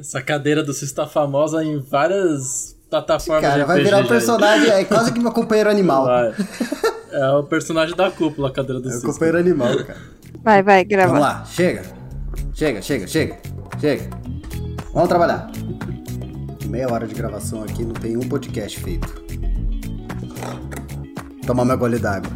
Essa cadeira do Cis tá famosa em várias plataformas Cara, de vai RPG virar um personagem, é quase que meu companheiro animal. Vai. É o personagem da cúpula, a cadeira do É o Cis. companheiro animal, cara. Vai, vai, grava. Vamos lá, chega. Chega, chega, chega. Chega. Vamos trabalhar. Meia hora de gravação aqui, não tem um podcast feito. Tomar meu gole d'água.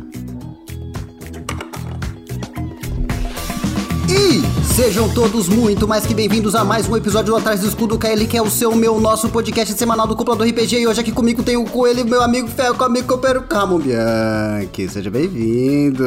E sejam todos muito mais que bem-vindos a mais um episódio do Atrás do Escudo KL, que é o seu, meu, nosso podcast semanal do Cúpula do RPG. E hoje aqui comigo tem o Coelho, meu amigo Fel, comigo, companheiro Ramon Bianchi. Seja bem-vindo.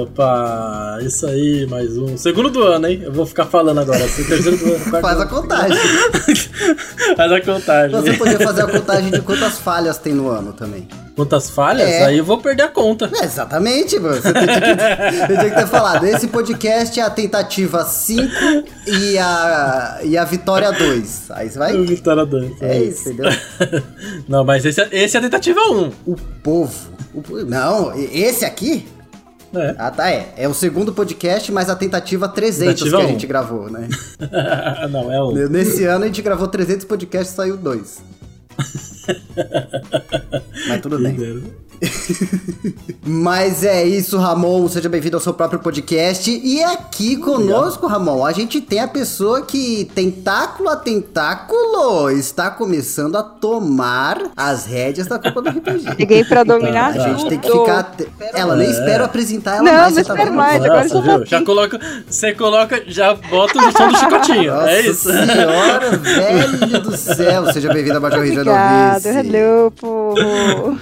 Opa, isso aí, mais um. Segundo do ano, hein? Eu vou ficar falando agora. Terceiro do ano. Faz a contagem. Faz a contagem. Você podia fazer a contagem de quantas falhas tem no ano também. Quantas falhas? É. Aí eu vou perder a conta. É, exatamente, mano. Você tinha que, você tinha que ter falado. Esse podcast é a tentativa 5 e a, e a vitória 2. Aí você vai. Vitória Dan. É isso, entendeu? Não, mas esse, é- esse é a tentativa 1. O povo. o não, esse aqui? É. Ah, tá, é. É o segundo podcast, mas a tentativa 300 Tentativa que a um. gente gravou, né? Não, é um. Nesse ano a gente gravou 300 podcasts e saiu dois. Mas tudo bem. Mas é isso, Ramon. Seja bem-vindo ao seu próprio podcast. E aqui conosco, Ramon, a gente tem a pessoa que, tentáculo a tentáculo, está começando a tomar as rédeas da Copa do RPG. Cheguei pra dominar A gente tem que tudo. ficar. te- Ela nem espera eu apresentar ela Não, mais. não você tá espero mais. agora Nossa, eu? Já coloca. Você coloca, já bota o som do chicotinho. Nossa é isso. senhora, velho do céu. Seja bem-vindo a Major Obrigada, Genovice. hello, povo.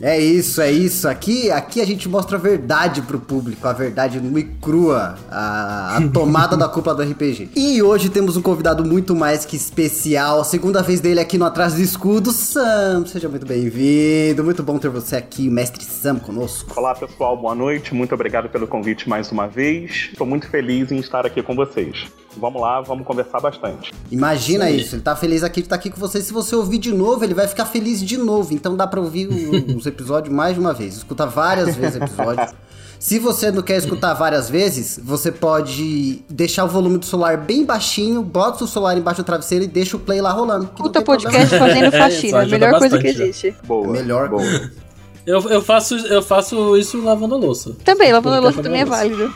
É isso, é isso. Aqui, aqui a gente mostra a verdade pro público, a verdade nua e crua, a, a tomada da culpa do RPG. E hoje temos um convidado muito mais que especial, a segunda vez dele aqui no Atrás do Escudo, Sam. Seja muito bem-vindo, muito bom ter você aqui, o mestre Sam conosco. Olá pessoal, boa noite. Muito obrigado pelo convite mais uma vez. Estou muito feliz em estar aqui com vocês. Vamos lá, vamos conversar bastante. Imagina Isso aí. isso, ele tá feliz aqui de estar aqui com você. Se você ouvir de novo, ele vai ficar feliz de novo. Então dá pra ouvir os episódios mais de uma vez. Escuta várias vezes o episódio. Se você não quer escutar várias vezes, você pode deixar o volume do celular bem baixinho, bota o celular embaixo do travesseiro e deixa o play lá rolando. Puta tem problema podcast fazendo É, faxina, isso a melhor coisa que bastante, né? existe. Boa. É melhor boa. Eu, eu, faço, eu faço isso lavando a louça. Também, lavando a Podcast louça também é válido.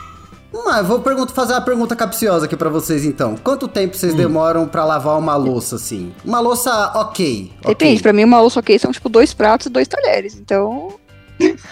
Mas eu vou fazer uma pergunta capciosa aqui pra vocês então. Quanto tempo Hum. vocês demoram pra lavar uma louça assim? Uma louça ok. Depende, ok. pra mim uma louça ok são tipo dois pratos e dois talheres. Então.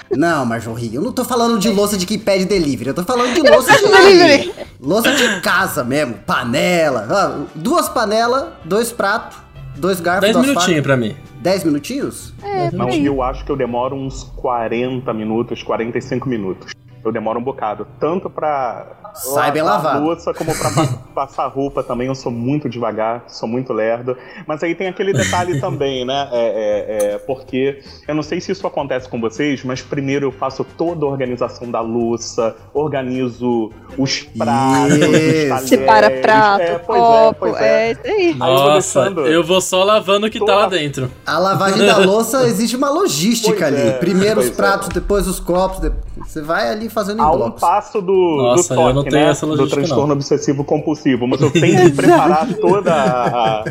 Não, Marjorie, eu não tô falando de louça de quem pede delivery, eu tô falando de louça delivery. de. louça de casa mesmo, panela. Ah, duas panelas, dois pratos, dois garfos, 10 duas minutinhos pra mim. Dez minutinhos? É, Não, eu acho que eu demoro uns 40 minutos, 45 minutos. Eu demoro um bocado. Tanto pra. Sai bem lavar lavado. louça, como pra passar roupa também. Eu sou muito devagar, sou muito lerdo. Mas aí tem aquele detalhe também, né? É, é, é, porque eu não sei se isso acontece com vocês, mas primeiro eu faço toda a organização da louça, organizo os pratos, talheres. Separa prato, é, pois é, copo, pois é. é. isso aí. Aí eu vou Nossa, eu vou só lavando o que tá lá dentro. A lavagem da louça existe uma logística Pois ali. é, Primeiro os é. pratos, depois os copos. de- Você vai ali fazendo em a um blocos. passo do, Nossa, do eu toque, não tenho né? essa do transtorno não. obsessivo compulsivo, mas eu tenho que preparar toda a,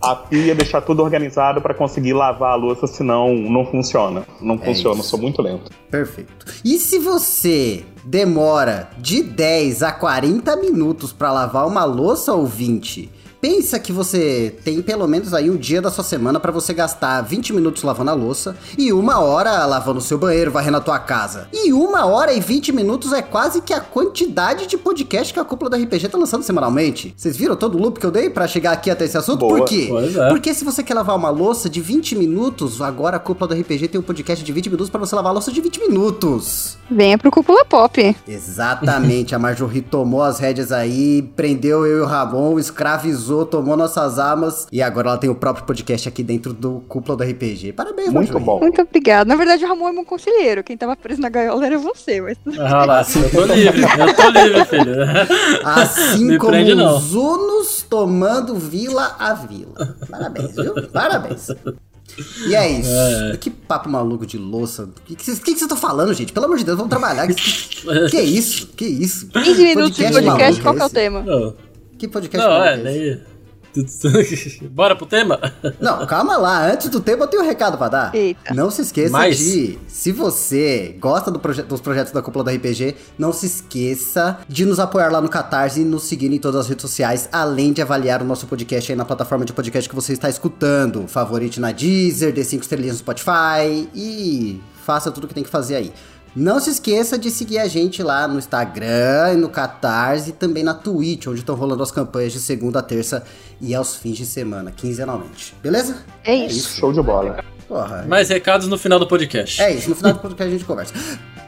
a pia, deixar tudo organizado pra conseguir lavar a louça, senão não funciona. Não funciona, eu isso. sou muito lento. Perfeito. E se você demora de 10 a 40 minutos pra lavar uma louça ou 20, pensa que você tem pelo menos aí um dia da sua semana pra você gastar 20 minutos lavando a louça e uma hora lavando o seu banheiro, varrendo a tua casa. E uma hora e 20 minutos é quase que a quantidade de podcast que a cúpula da RPG tá lançando semanalmente. Vocês viram todo o loop que eu dei pra chegar aqui até esse assunto? Boa. Por quê? Pois é. Porque se você quer lavar uma louça de 20 minutos, agora a cúpula do RPG tem um podcast de 20 minutos pra você lavar a louça de 20 minutos. Venha pro Cúpula Pop. Exatamente, a Marjorie tomou as rédeas aí, prendeu eu e o Ramon, escravizou, tomou nossas armas e agora ela tem o próprio podcast aqui dentro do cúpula do RPG. Parabéns, Muito Marjorie. bom. Muito obrigada. Na verdade, o Ramon é meu conselheiro. Quem tava preso na gaiola era você, mas. Ah lá, eu tô livre, eu tô livre, filho. Assim Me como prende, não. os Unos tomando vila a vila. Parabéns, viu? Parabéns. E é isso. É. Que papo maluco de louça. O que, que, vocês- que que vocês estão falando, gente? Pelo amor de Deus, vamos trabalhar. Que, que- que isso? Que isso? 15 minutos de podcast, maluco qual que é o tema? Ô, Que podcast Não, é, nem. Bora pro tema? Não, calma lá. Antes do tema, eu tenho um recado pra dar. Eita. Não se esqueça Mas- de, se você gosta do proje- dos projetos da Cúpula do RPG, não se esqueça de nos apoiar lá no Catarse e nos seguir em todas as redes sociais, além de avaliar o nosso podcast aí na plataforma de podcast que você está escutando. Favorite na Deezer, dê 5 estrelinhas no Spotify e faça tudo o que tem que fazer aí. Não se esqueça de seguir a gente lá no Instagram, e no Catarse e também na Twitch, onde estão rolando as campanhas de segunda a terça e aos fins de semana, quinzenalmente. Beleza? É isso. Show de bola. Porra. Mais recados no final do podcast. É isso, no final do podcast a gente conversa.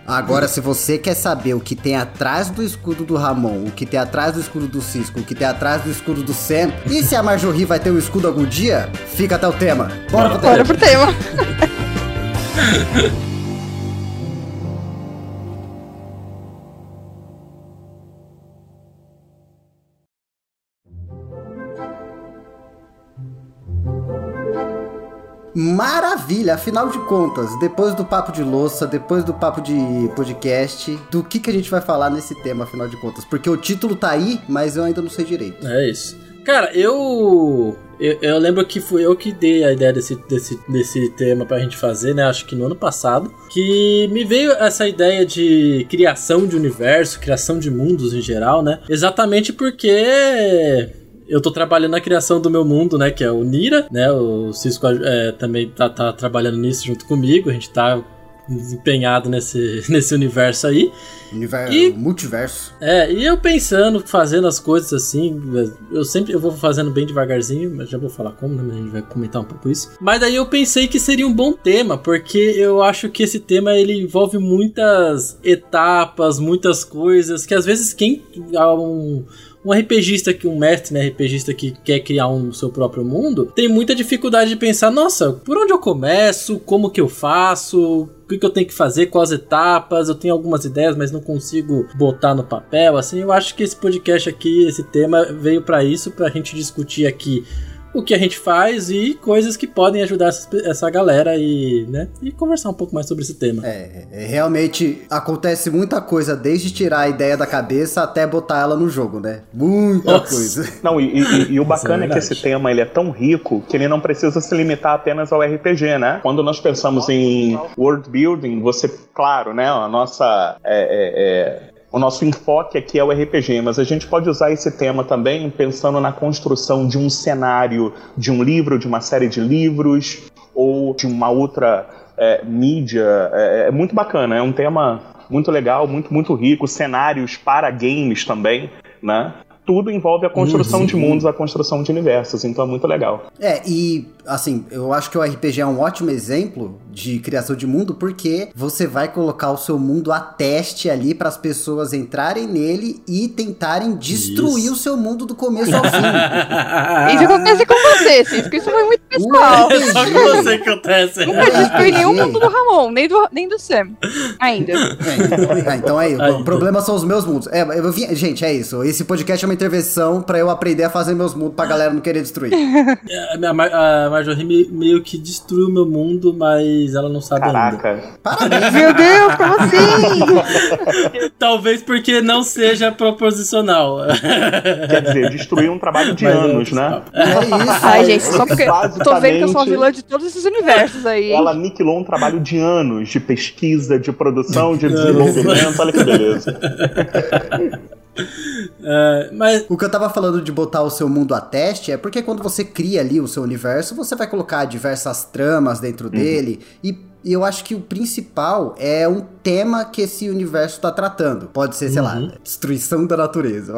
Agora, se você quer saber o que tem atrás do escudo do Ramon, o que tem atrás do escudo do Cisco, o que tem atrás do escudo do Sam, e se a Marjorie vai ter o escudo algum dia, fica até o tema. Bora pro tema. Bora pro tema. Maravilha! Afinal de contas, depois do papo de louça, depois do papo de podcast, do que, que a gente vai falar nesse tema, afinal de contas? Porque o título tá aí, mas eu ainda não sei direito. É isso. Cara, eu, eu. eu lembro que fui eu que dei a ideia desse, desse, desse tema pra gente fazer, né? Acho que no ano passado. Que me veio essa ideia de criação de universo, criação de mundos em geral, né? Exatamente porque eu tô trabalhando na criação do meu mundo, né? Que é o Nira, né? O Cisco é, também tá, tá trabalhando nisso junto comigo. A gente tá empenhado nesse, nesse universo aí. Universo, E- multiverso. É, e eu pensando, fazendo as coisas assim, eu sempre eu vou fazendo bem devagarzinho, mas já vou falar como, né? mas A gente vai comentar um pouco isso. Mas daí eu pensei que seria um bom tema, porque eu acho que esse tema ele envolve muitas etapas, muitas coisas que às vezes quem um um RPGista que um mestre, né, RPGista que quer criar um seu próprio mundo, tem muita dificuldade de pensar, nossa, por onde eu começo, como que eu faço, o que, eu tenho que fazer, quais etapas, eu tenho algumas ideias, mas não consigo botar no papel, assim, eu acho que esse podcast aqui, esse tema veio pra isso, pra gente discutir aqui o que a gente faz e coisas que podem ajudar essa, essa galera e, né, e conversar um pouco mais sobre esse tema. É, é, realmente acontece muita coisa, desde tirar a ideia da cabeça até botar ela no jogo, né? Muita Nossa. coisa. Não, e, e- e o bacana é, que verdade. esse tema ele é tão rico que ele não precisa se limitar apenas ao RPG, né? Quando nós pensamos em world building, você, claro, né? A nossa. é, é, é, o nosso enfoque aqui é o RPG, mas a gente pode usar esse tema também pensando na construção de um cenário de um livro, de uma série de livros, ou de uma outra é, mídia. É, é muito bacana, é um tema muito legal, muito, muito rico, cenários para games também, né? Tudo envolve a construção de mundos, a construção de universos, então é muito legal. É, e assim, eu acho que o RPG é um ótimo exemplo de criação de mundo porque você vai colocar o seu mundo a teste ali para as pessoas entrarem nele e tentarem destruir Isso. o seu mundo do começo ao fim. Isso acontece com você, Cisco. Isso foi muito pessoal. É só com você que acontece. Nunca destruí nenhum mundo do Ramon, nem do, nem do Sam. Ainda. É, ah, então aí, Aí, o problema são os meus mundos. É, eu vim- gente, é isso. Esse podcast é uma intervenção pra eu aprender a fazer meus mundos pra galera não querer destruir. A, minha Mar- a Marjorie me- meio que destruiu meu mundo, mas ela não sabe ainda. Caraca. Parabéns. Meu Deus, como assim? Talvez porque não seja proposicional. Quer dizer, destruir um trabalho de Mas é anos, né? É isso. Ai, gente, só porque tô vendo que eu sou a vilã de todos esses universos aí. Ela aniquilou um trabalho de anos de pesquisa, de produção, de desenvolvimento. Olha que beleza. É, mas O que eu tava falando de botar o seu mundo a teste é porque quando você cria ali o seu universo, você vai colocar diversas tramas dentro dele e. e eu acho que o principal é um tema que esse universo tá tratando. Pode ser, sei lá, destruição da natureza.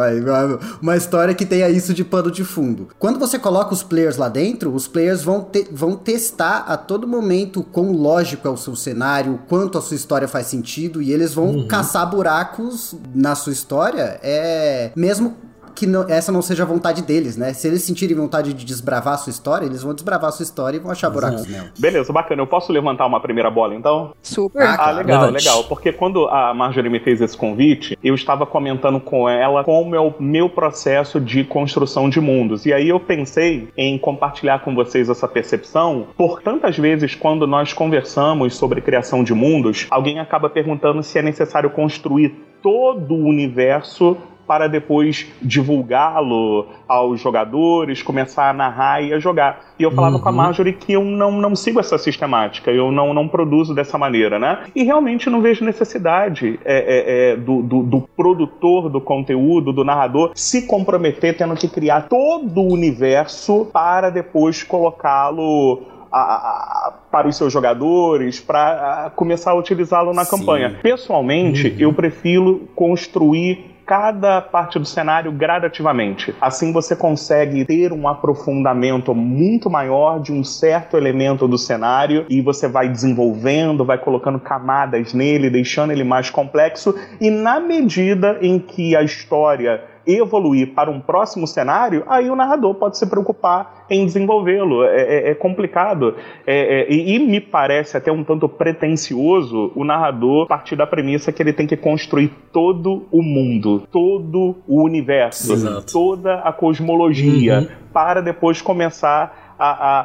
Uma história que tenha isso de pano de fundo. Quando você coloca os players lá dentro, os players vão, te- vão testar a todo momento quão lógico é o seu cenário, o quanto a sua história faz sentido, e eles vão caçar buracos na sua história, é mesmo que não- essa não seja a vontade deles, né? Se eles sentirem vontade de desbravar a sua história, eles vão desbravar a sua história e vão achar buracos nela. Beleza, bacana. Eu posso levantar uma primeira bola, então? Super. Ah, Ah, claro. legal, Levante. legal. Porque quando a Marjorie me fez esse convite, eu estava comentando com ela como é o meu processo de construção de mundos. E aí eu pensei em compartilhar com vocês essa percepção, por tantas vezes quando nós conversamos sobre criação de mundos, alguém acaba perguntando se é necessário construir todo o universo para depois divulgá-lo aos jogadores, começar a narrar e a jogar. E eu falava Uhum. com a Marjorie que eu não, não sigo essa sistemática, eu não, não produzo dessa maneira, né? E realmente não vejo necessidade é, é, é, do, do, do produtor do conteúdo, do narrador, se comprometer tendo que criar todo o universo para depois colocá-lo para os seus jogadores, para começar a utilizá-lo na Sim. campanha. Pessoalmente, eu prefiro construir cada parte do cenário gradativamente. Assim você consegue ter um aprofundamento muito maior de um certo elemento do cenário e você vai desenvolvendo, vai colocando camadas nele, deixando ele mais complexo e na medida em que a história evoluir para um próximo cenário, aí o narrador pode se preocupar em desenvolvê-lo. É, é- é complicado. É- é- e, me parece até um tanto pretencioso o narrador partir da premissa que ele tem que construir todo o mundo, todo o universo, Exato. toda a cosmologia, Uhum. para depois começar a, a-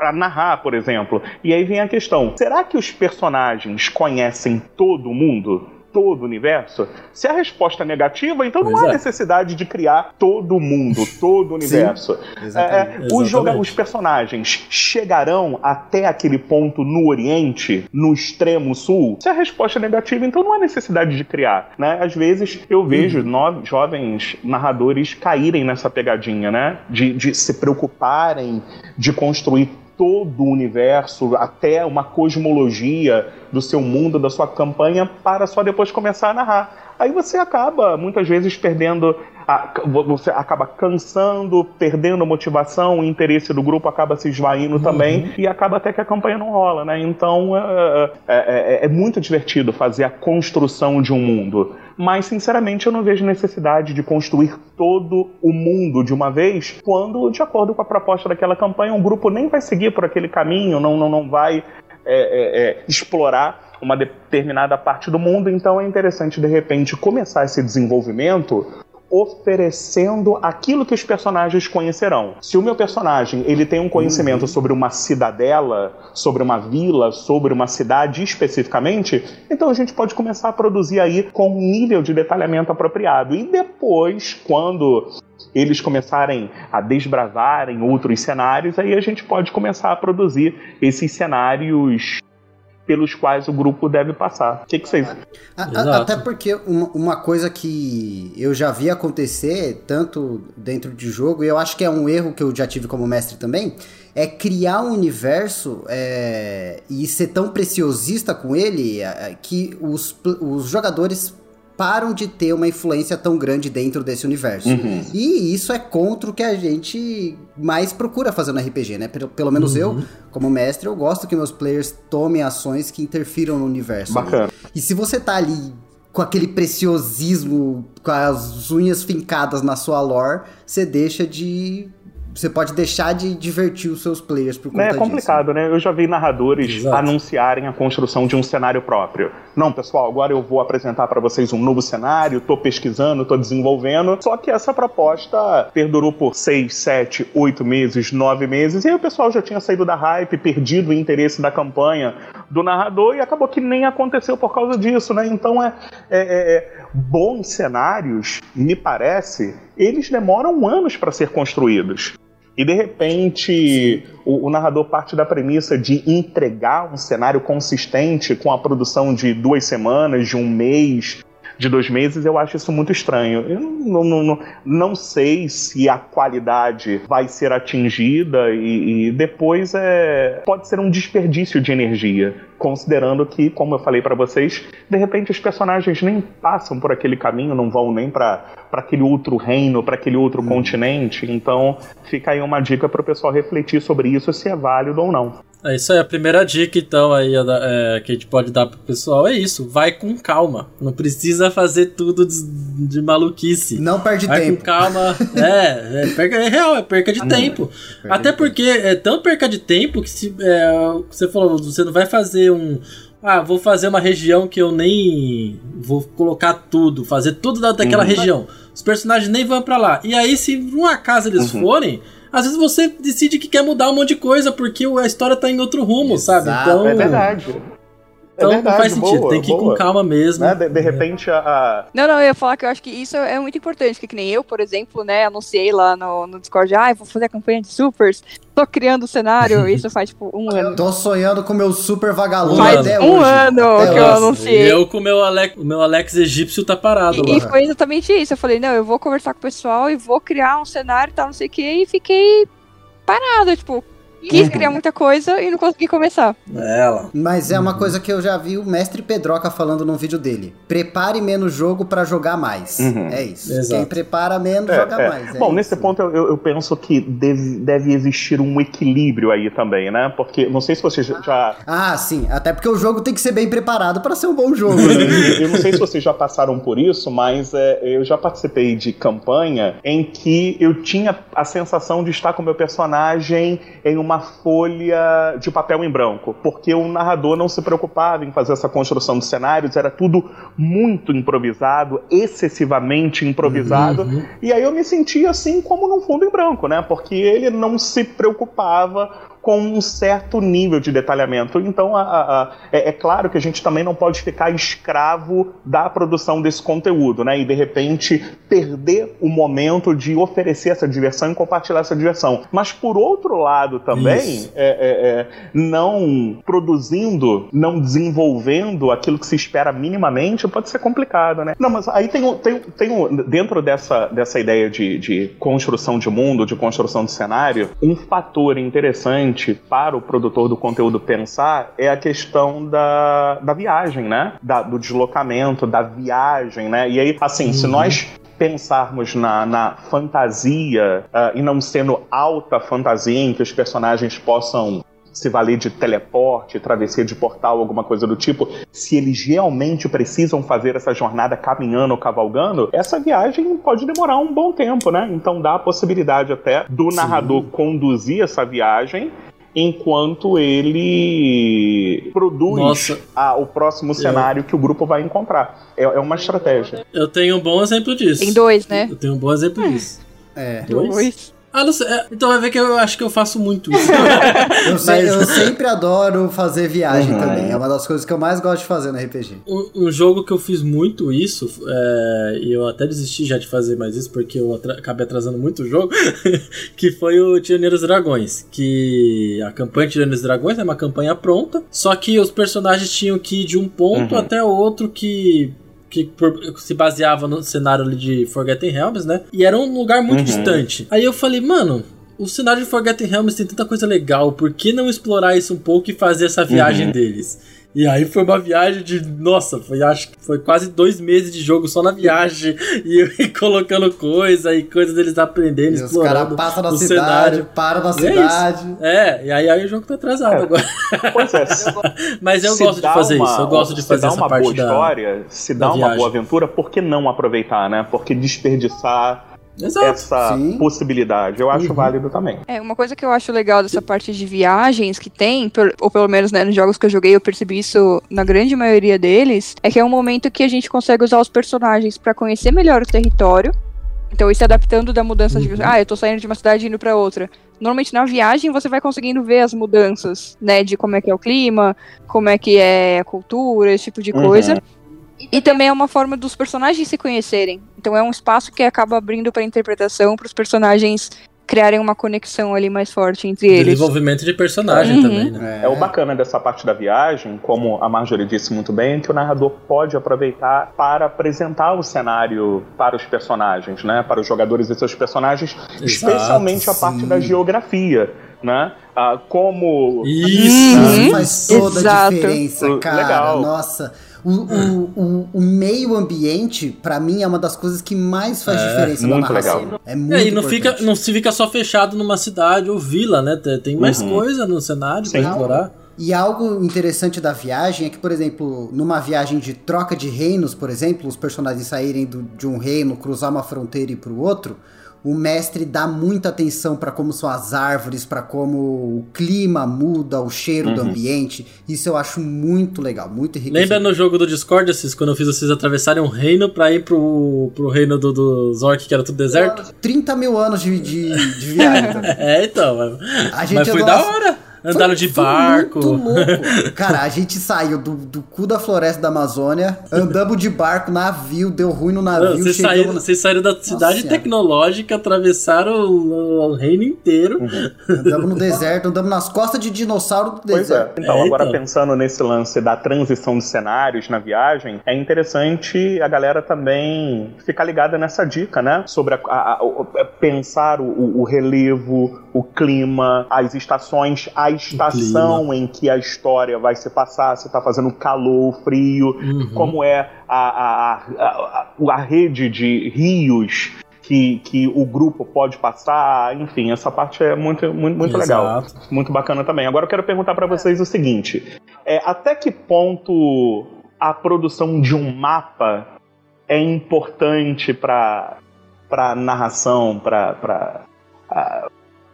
a- a- narrar, por exemplo. E aí vem a questão: será que os personagens conhecem todo o mundo? Todo o universo? Se a resposta é negativa, então não há é. necessidade de criar todo o mundo, todo o universo. Exatamente. É, é, os, joga- os personagens chegarão até aquele ponto no Oriente, no extremo sul? Se a resposta é negativa, então não há necessidade de criar. Né? Às vezes eu vejo no- jovens narradores caírem nessa pegadinha, né? De, de se preocuparem de construir todo o universo, até uma cosmologia do seu mundo, da sua campanha, para só depois começar a narrar. Aí você acaba, muitas vezes, perdendo. A- você acaba cansando, perdendo a motivação, o interesse do grupo acaba se esvaindo também, e acaba até que a campanha não rola, né? Então é, é- é- é muito divertido fazer a construção de um mundo. Mas, sinceramente, eu não vejo necessidade de construir todo o mundo de uma vez, quando, de acordo com a proposta daquela campanha, um grupo nem vai seguir por aquele caminho, não, não, não vai é, é, é, explorar uma determinada parte do mundo. Então é interessante, de repente, começar esse desenvolvimento oferecendo aquilo que os personagens conhecerão. Se o meu personagem ele tem um conhecimento sobre uma cidadela, sobre uma vila, sobre uma cidade especificamente, então a gente pode começar a produzir aí com um nível de detalhamento apropriado. E depois, quando eles começarem a desbravarem outros cenários, aí a gente pode começar a produzir esses cenários pelos quais o grupo deve passar. O que, que vocês A- a- Exato. até porque uma, uma coisa que eu já vi acontecer, tanto dentro de jogo, e eu acho que é um erro que eu já tive como mestre também, é criar um universo é, e ser tão preciosista com ele é, que os, os jogadores param de ter uma influência tão grande dentro desse universo. Uhum. E isso é contra o que a gente mais procura fazer no RPG, né? Pelo, pelo menos eu, como mestre, eu gosto que meus players tomem ações que interfiram no universo. ali. Bacana. E se você tá ali com aquele preciosismo, com as unhas fincadas na sua lore, você deixa de. Você pode deixar de divertir os seus players por conta É disso. complicado, né? Eu já vi narradores Exato. anunciarem a construção de um cenário próprio. Não, pessoal, agora eu vou apresentar para vocês um novo cenário, tô pesquisando, tô desenvolvendo. Só que essa proposta perdurou por seis, sete, oito meses, nove meses, e aí o pessoal já tinha saído da hype, perdido o interesse da campanha do narrador, e acabou que nem aconteceu por causa disso, né? Então é, é- é- bons cenários, me parece, eles demoram anos para ser construídos. E de repente o, o narrador parte da premissa de entregar um cenário consistente com a produção de duas semanas, de um mês, de dois meses, eu acho isso muito estranho. Eu não, não, não, não sei se a qualidade vai ser atingida e, e depois é, pode ser um desperdício de energia, considerando que, como eu falei pra vocês, de repente os personagens nem passam por aquele caminho, não vão nem pra para aquele outro reino, para aquele outro continente. Então, fica aí uma dica para o pessoal refletir sobre isso, se é válido ou não. É isso aí, a primeira dica então aí é, que a gente pode dar pro pessoal é isso, vai com calma, não precisa fazer tudo de, de maluquice. Não perde Vai tempo. com calma, é, é, perca, é real, é perca de tempo. perca Até de porque é tão perca de tempo que se, é, você falou, você não vai fazer um. Ah, vou fazer uma região que eu nem vou colocar tudo, fazer tudo da- daquela Uhum. região. Os personagens nem vão pra lá. E aí, se por um acaso eles Uhum. forem, às vezes você decide que quer mudar um monte de coisa porque a história tá em outro rumo, sabe? Exato, Então, É verdade. Então É verdade, não faz sentido, boa, tem que ir com boa. calma mesmo. Né? De, de repente, a, a- Não, não, eu ia falar que eu acho que isso é muito importante, que, que nem eu, por exemplo, né, anunciei lá no, no Discord, ah, eu vou fazer a campanha de supers, tô criando o cenário, isso faz tipo um ano. Tô sonhando com meu super vagalume Faz até um hoje. ano Até que eu anunciei. Eu com o meu Alex, o meu Alex egípcio tá parado E, lá. e foi exatamente isso. Eu falei, não, eu vou conversar com o pessoal e vou criar um cenário e tal, não sei o que, e fiquei parada, tipo, quis criar muita coisa e não consegui começar. Ela. Mas é Uhum. uma coisa que eu já vi o mestre Pedroca falando num vídeo dele. Prepare menos jogo pra jogar mais. Uhum. É isso. Exato. Quem prepara menos É, joga é. mais. é Bom, isso. nesse ponto eu, eu- penso que deve, deve existir um equilíbrio aí também, né? Porque não sei se vocês já. Ah, sim. Até porque o jogo tem que ser bem preparado pra ser um bom jogo, né? Eu não sei se vocês já passaram por isso, mas é, eu já participei de campanha em que eu tinha a sensação de estar com meu personagem em uma folha de papel em branco, porque o narrador não se preocupava em fazer essa construção de cenários, era tudo muito improvisado, excessivamente improvisado, Uhum. e aí eu me sentia assim como num fundo em branco, né? Porque ele não se preocupava com um certo nível de detalhamento. Então, a- a- a- é, é claro que a gente também não pode ficar escravo da produção desse conteúdo, né? E de repente perder o momento de oferecer essa diversão e compartilhar essa diversão. Mas por outro lado também, é, é, é, não produzindo, não desenvolvendo aquilo que se espera minimamente pode ser complicado, né? Não, mas aí tem, tem, tem dentro dessa, dessa ideia de, de construção de mundo, de construção de cenário, um fator interessante para o produtor do conteúdo pensar é a questão da, da viagem, né? Da- do deslocamento, da viagem, né? E aí, assim, se nós pensarmos na, na fantasia ah, e não sendo alta fantasia em que os personagens possam se valer de teleporte, travessia de portal, alguma coisa do tipo, se eles realmente precisam fazer essa jornada caminhando ou cavalgando, essa viagem pode demorar um bom tempo, né? Então dá a possibilidade até do narrador conduzir essa viagem enquanto ele produz a- o próximo cenário que o grupo vai encontrar. É, é uma estratégia. Eu tenho um bom exemplo disso. Tem dois, né? Eu tenho um bom exemplo disso. É. Dois? Ah, não sei. é, Então vai ver que eu acho que eu faço muito isso. Eu, sei- Mas- eu sempre adoro fazer viagem Uhum. também. É uma das coisas que eu mais gosto de fazer no RPG. Um, um jogo que eu fiz muito isso, é, e eu até desisti já de fazer mais isso, porque eu atra- acabei atrasando muito o jogo, que foi o Tioneiros Dragões. Que a campanha de Tioneiros Dragões é uma campanha pronta, só que os personagens tinham que ir de um ponto Uhum. até outro que. Que por- se baseava no cenário ali de Forgotten Realms, né? E era um lugar muito Uhum. distante. Aí eu falei, mano, o cenário de Forgotten Realms tem tanta coisa legal, por que não explorar isso um pouco e fazer essa viagem Uhum. deles? E aí foi uma viagem de. Nossa, foi acho que foi quase dois meses de jogo só na viagem. E eu ia colocando coisa e coisas deles aprendendo, E os caras explorando. passam na cidade, cenário. param na E é cidade. É, e aí, aí o jogo tá atrasado É. agora. Pois é. Mas eu se gosto de dá fazer uma- isso. Eu gosto de se fazer dá essa uma parte boa da. história, se dá uma viagem. boa aventura, por que não aproveitar, né? Por que desperdiçar Exato. essa sim. possibilidade? Eu acho Uhum. válido também. É, uma coisa que eu acho legal dessa parte de viagens que tem, ou pelo menos né, nos jogos que eu joguei eu percebi isso na grande maioria deles, é que é um momento que a gente consegue usar os personagens pra conhecer melhor o território. Então, ir se adaptando da mudança de. Uhum. Ah, eu tô saindo de uma cidade e indo pra outra. Normalmente na viagem você vai conseguindo ver as mudanças, né? De como é que é o clima, como é que é a cultura, esse tipo de Uhum. coisa. E também é uma forma dos personagens se conhecerem. Então é um espaço que acaba abrindo pra interpretação, pros personagens criarem uma conexão ali mais forte entre eles. Desenvolvimento de personagem Uhum. também, né? É o bacana dessa parte da viagem, como a Marjorie disse muito bem, é que o narrador pode aproveitar para apresentar o cenário para os personagens, né? Para os jogadores e seus personagens, especialmente a parte da geografia, né? Ah, como Isso! Isso Uhum. faz toda a Exato. diferença, cara. Legal. Nossa. O, o, o, o meio ambiente, pra mim, é uma das coisas que mais faz É, diferença na muito narração. legal. É muito É, e não fica, não se fica só fechado numa cidade ou vila, né? Tem- mais Uhum. coisa no cenário pra explorar. E algo interessante da viagem é que, por exemplo, numa viagem de troca de reinos, por exemplo, os personagens saírem do- de um reino, cruzar uma fronteira e ir pro outro, o mestre dá muita atenção pra como são as árvores, pra como o clima muda, o cheiro do Uhum. ambiente. Isso eu acho muito legal, muito enriquecedor. Lembra no jogo do Discord, Assis, quando eu fiz vocês atravessarem um reino pra ir pro, pro reino do, dos orcs, que era tudo deserto? 30 mil anos de, de, de viagem também. É, então. A gente mas foi da hora. Andaram de foi barco. muito louco. Cara, a gente saiu do, do cu da floresta da Amazônia, andamos de barco, navio, deu ruim no navio. Vocês saíram, na- saíram da cidade Senhora. tecnológica, atravessaram o, o reino inteiro. Andamos no deserto, andamos nas costas de dinossauro do Pois é. deserto. Então, É, agora então. pensando nesse lance da transição de cenários na viagem, é interessante a galera também ficar ligada nessa dica, né? Sobre a- a- a- pensar o, o- o relevo, o clima, as estações, a estação em que a história vai se passar, se tá fazendo calor, frio, Uhum. como é a, a, a, a, a rede de rios. Que, que o grupo pode passar, enfim, essa parte é muito, muito, muito legal. Muito bacana também. Agora eu quero perguntar pra vocês o seguinte: é, até que ponto a produção de um mapa é importante para para narração, para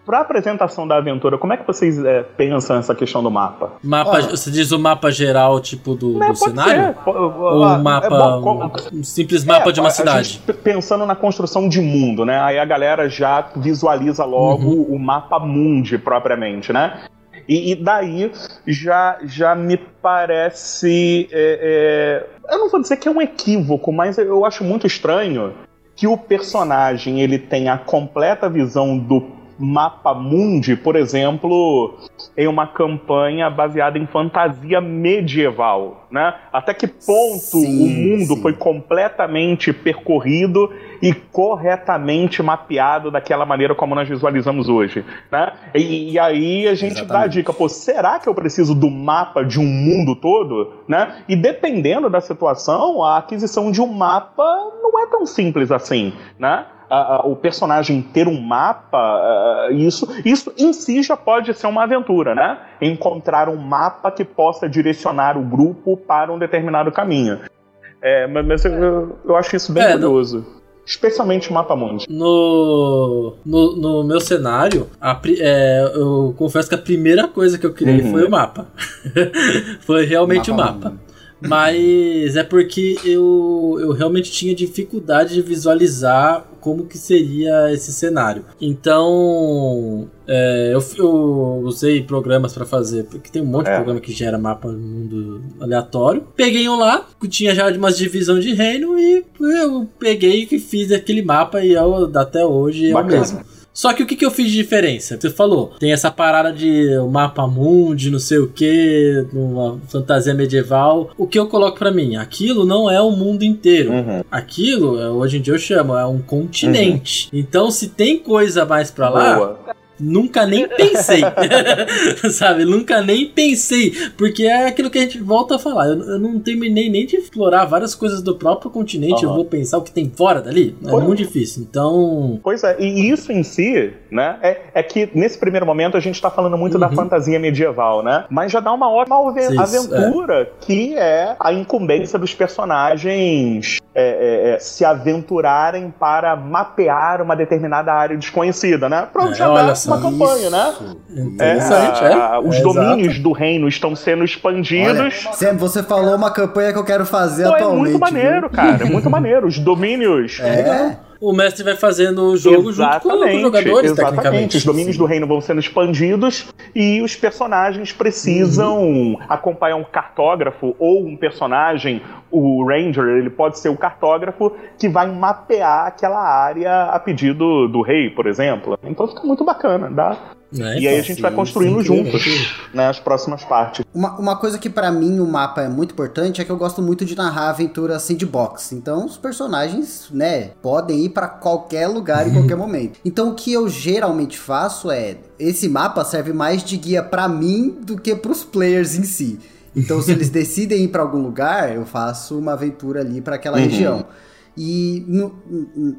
para apresentação da aventura? Como é que vocês é, pensam essa questão do mapa? Mapa, Olha. você diz o mapa geral, tipo, do, Né, do cenário? Ser. Ou um mapa, um simples mapa É, de uma a cidade? pensando na construção de mundo, né? Aí a galera já visualiza logo Uhum. o mapa mundi propriamente, né? E, e daí já, já me parece. é, é, eu não vou dizer que é um equívoco, mas eu acho muito estranho que o personagem ele tenha a completa visão do mapa mundi, por exemplo, em uma campanha baseada em fantasia medieval, né? Até que ponto Sim, o mundo sim. foi completamente percorrido e corretamente mapeado daquela maneira como nós visualizamos hoje, né? E, e aí a gente dá a Exatamente. dica, pô, será que eu preciso do mapa de um mundo todo, né? E dependendo da situação, a aquisição de um mapa não é tão simples assim, né? A- a- o personagem ter um mapa, ah, isso, isso em si já pode ser uma aventura, né? Encontrar um mapa que possa direcionar o grupo para um determinado caminho. É, mas eu, eu acho isso bem É, curioso. Especialmente o mapa mundi. No, no, no meu cenário, a é, eu confesso que a primeira coisa que eu criei Uhum. foi o mapa. foi realmente Mapa o mapa. Mas é porque eu, eu realmente tinha dificuldade de visualizar como que seria esse cenário. Então, é, eu, eu usei programas pra fazer, porque tem um monte É. de programa que gera mapa no mundo aleatório. Peguei um lá, que tinha já umas divisão de reino e eu peguei e fiz aquele mapa e eu, até hoje é o mesmo. Só que o que, que eu fiz de diferença? Você falou, tem essa parada de mapa mundi, não sei o que, uma fantasia medieval. O que eu coloco pra mim? Aquilo não é o mundo inteiro. Uhum. Aquilo, é, hoje em dia eu chamo, é um continente. Então, se tem coisa mais pra lá, Boa. Nunca nem pensei. Sabe? Nunca nem pensei. Porque é aquilo que a gente volta a falar. Eu, eu não terminei nem de explorar várias coisas do próprio continente. Eu Aham. vou pensar o que tem fora dali. É Pois- muito difícil. Então. Pois é, e isso em si, né, é, é que nesse primeiro momento a gente tá falando muito da Uhum. fantasia medieval, né? Mas já dá uma ótima ave- Isso, aventura que é a incumbência dos personagens é, é, é, se aventurarem para mapear uma determinada área desconhecida, né? Pronto, É, já só. uma campanha, né? Isso. Interessante, é. a- Os É, domínios do reino estão sendo Olha, expandidos. Sam, você falou uma campanha que eu quero fazer Pô, é atualmente. muito maneiro, cara. É muito maneiro. Os domínios. viu? É. O mestre vai fazendo o jogo junto com, os jogadores, exatamente. tecnicamente. Os domínios do reino vão sendo expandidos e os personagens precisam Uhum. acompanhar um cartógrafo ou um personagem, o Ranger, ele pode ser o cartógrafo que vai mapear aquela área a pedido do rei, por exemplo. Então fica muito bacana, dá. É, e aí a então. gente vai sim, construindo sim, juntos, né, as próximas partes. Uma, uma coisa que pra mim o mapa é muito importante é que eu gosto muito de narrar aventura sandbox. Então os personagens, né, podem ir pra qualquer lugar em qualquer momento. Então o que eu geralmente faço é esse mapa serve mais de guia pra mim do que pros players em si. Então se eles decidem ir pra algum lugar, eu faço uma aventura ali pra aquela Uhum. região. E no-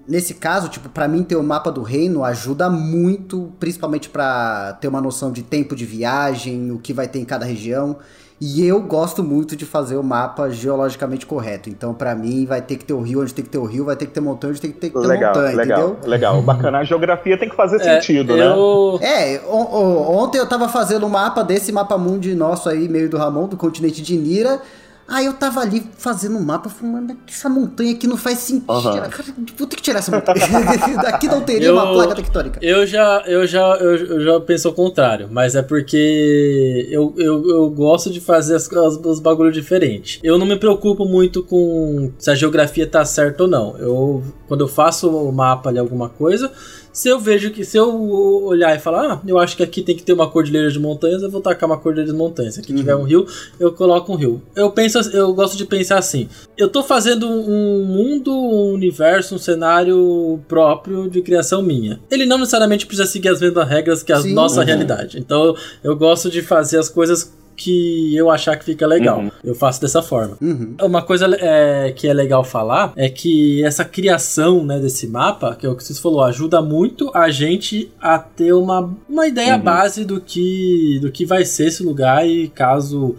nesse caso, tipo, pra mim ter o mapa do reino ajuda muito, principalmente pra ter uma noção de tempo de viagem, o que vai ter em cada região. E eu gosto muito de fazer o mapa geologicamente correto. Então, pra mim, vai ter que ter o rio onde tem que ter o rio, vai ter que ter montanha onde tem que ter, ter Legal, montanha, legal, entendeu? legal. Bacana. A geografia tem que fazer É, sentido, né? eu... É, o- o- ontem eu tava fazendo um mapa desse mapa mundi nosso aí, meio do Ramon, do continente de Nira. Aí eu tava ali fazendo um mapa, falando, mas essa montanha aqui não faz sentido. Uhum. Cara, vou ter que tirar essa montanha. Daqui não teria Eu- uma placa tectônica. Eu já, eu já, eu, eu já penso ao contrário, mas é porque eu, eu, eu gosto de fazer as, as, os bagulhos diferentes. Eu não me preocupo muito com se a geografia tá certa ou não. Eu, quando eu faço o mapa ali, alguma coisa, se eu vejo que, se eu olhar e falar, ah, eu acho que aqui tem que ter uma cordilheira de montanhas, eu vou tacar uma cordilheira de montanhas. Se aqui tiver um rio, eu coloco um rio. Eu penso, eu gosto de pensar assim. Eu tô fazendo um mundo, um universo, um cenário próprio de criação minha. Ele não necessariamente precisa seguir as mesmas regras que a Sim. nossa Uhum. realidade. Então eu gosto de fazer as coisas que eu achar que fica legal. Uhum. Eu faço dessa forma. Uhum. Uma coisa é, que é legal falar é que essa criação né, desse mapa, que é o que vocês falou, ajuda muito a gente a ter uma, uma ideia Uhum. base do que, do que vai ser esse lugar e caso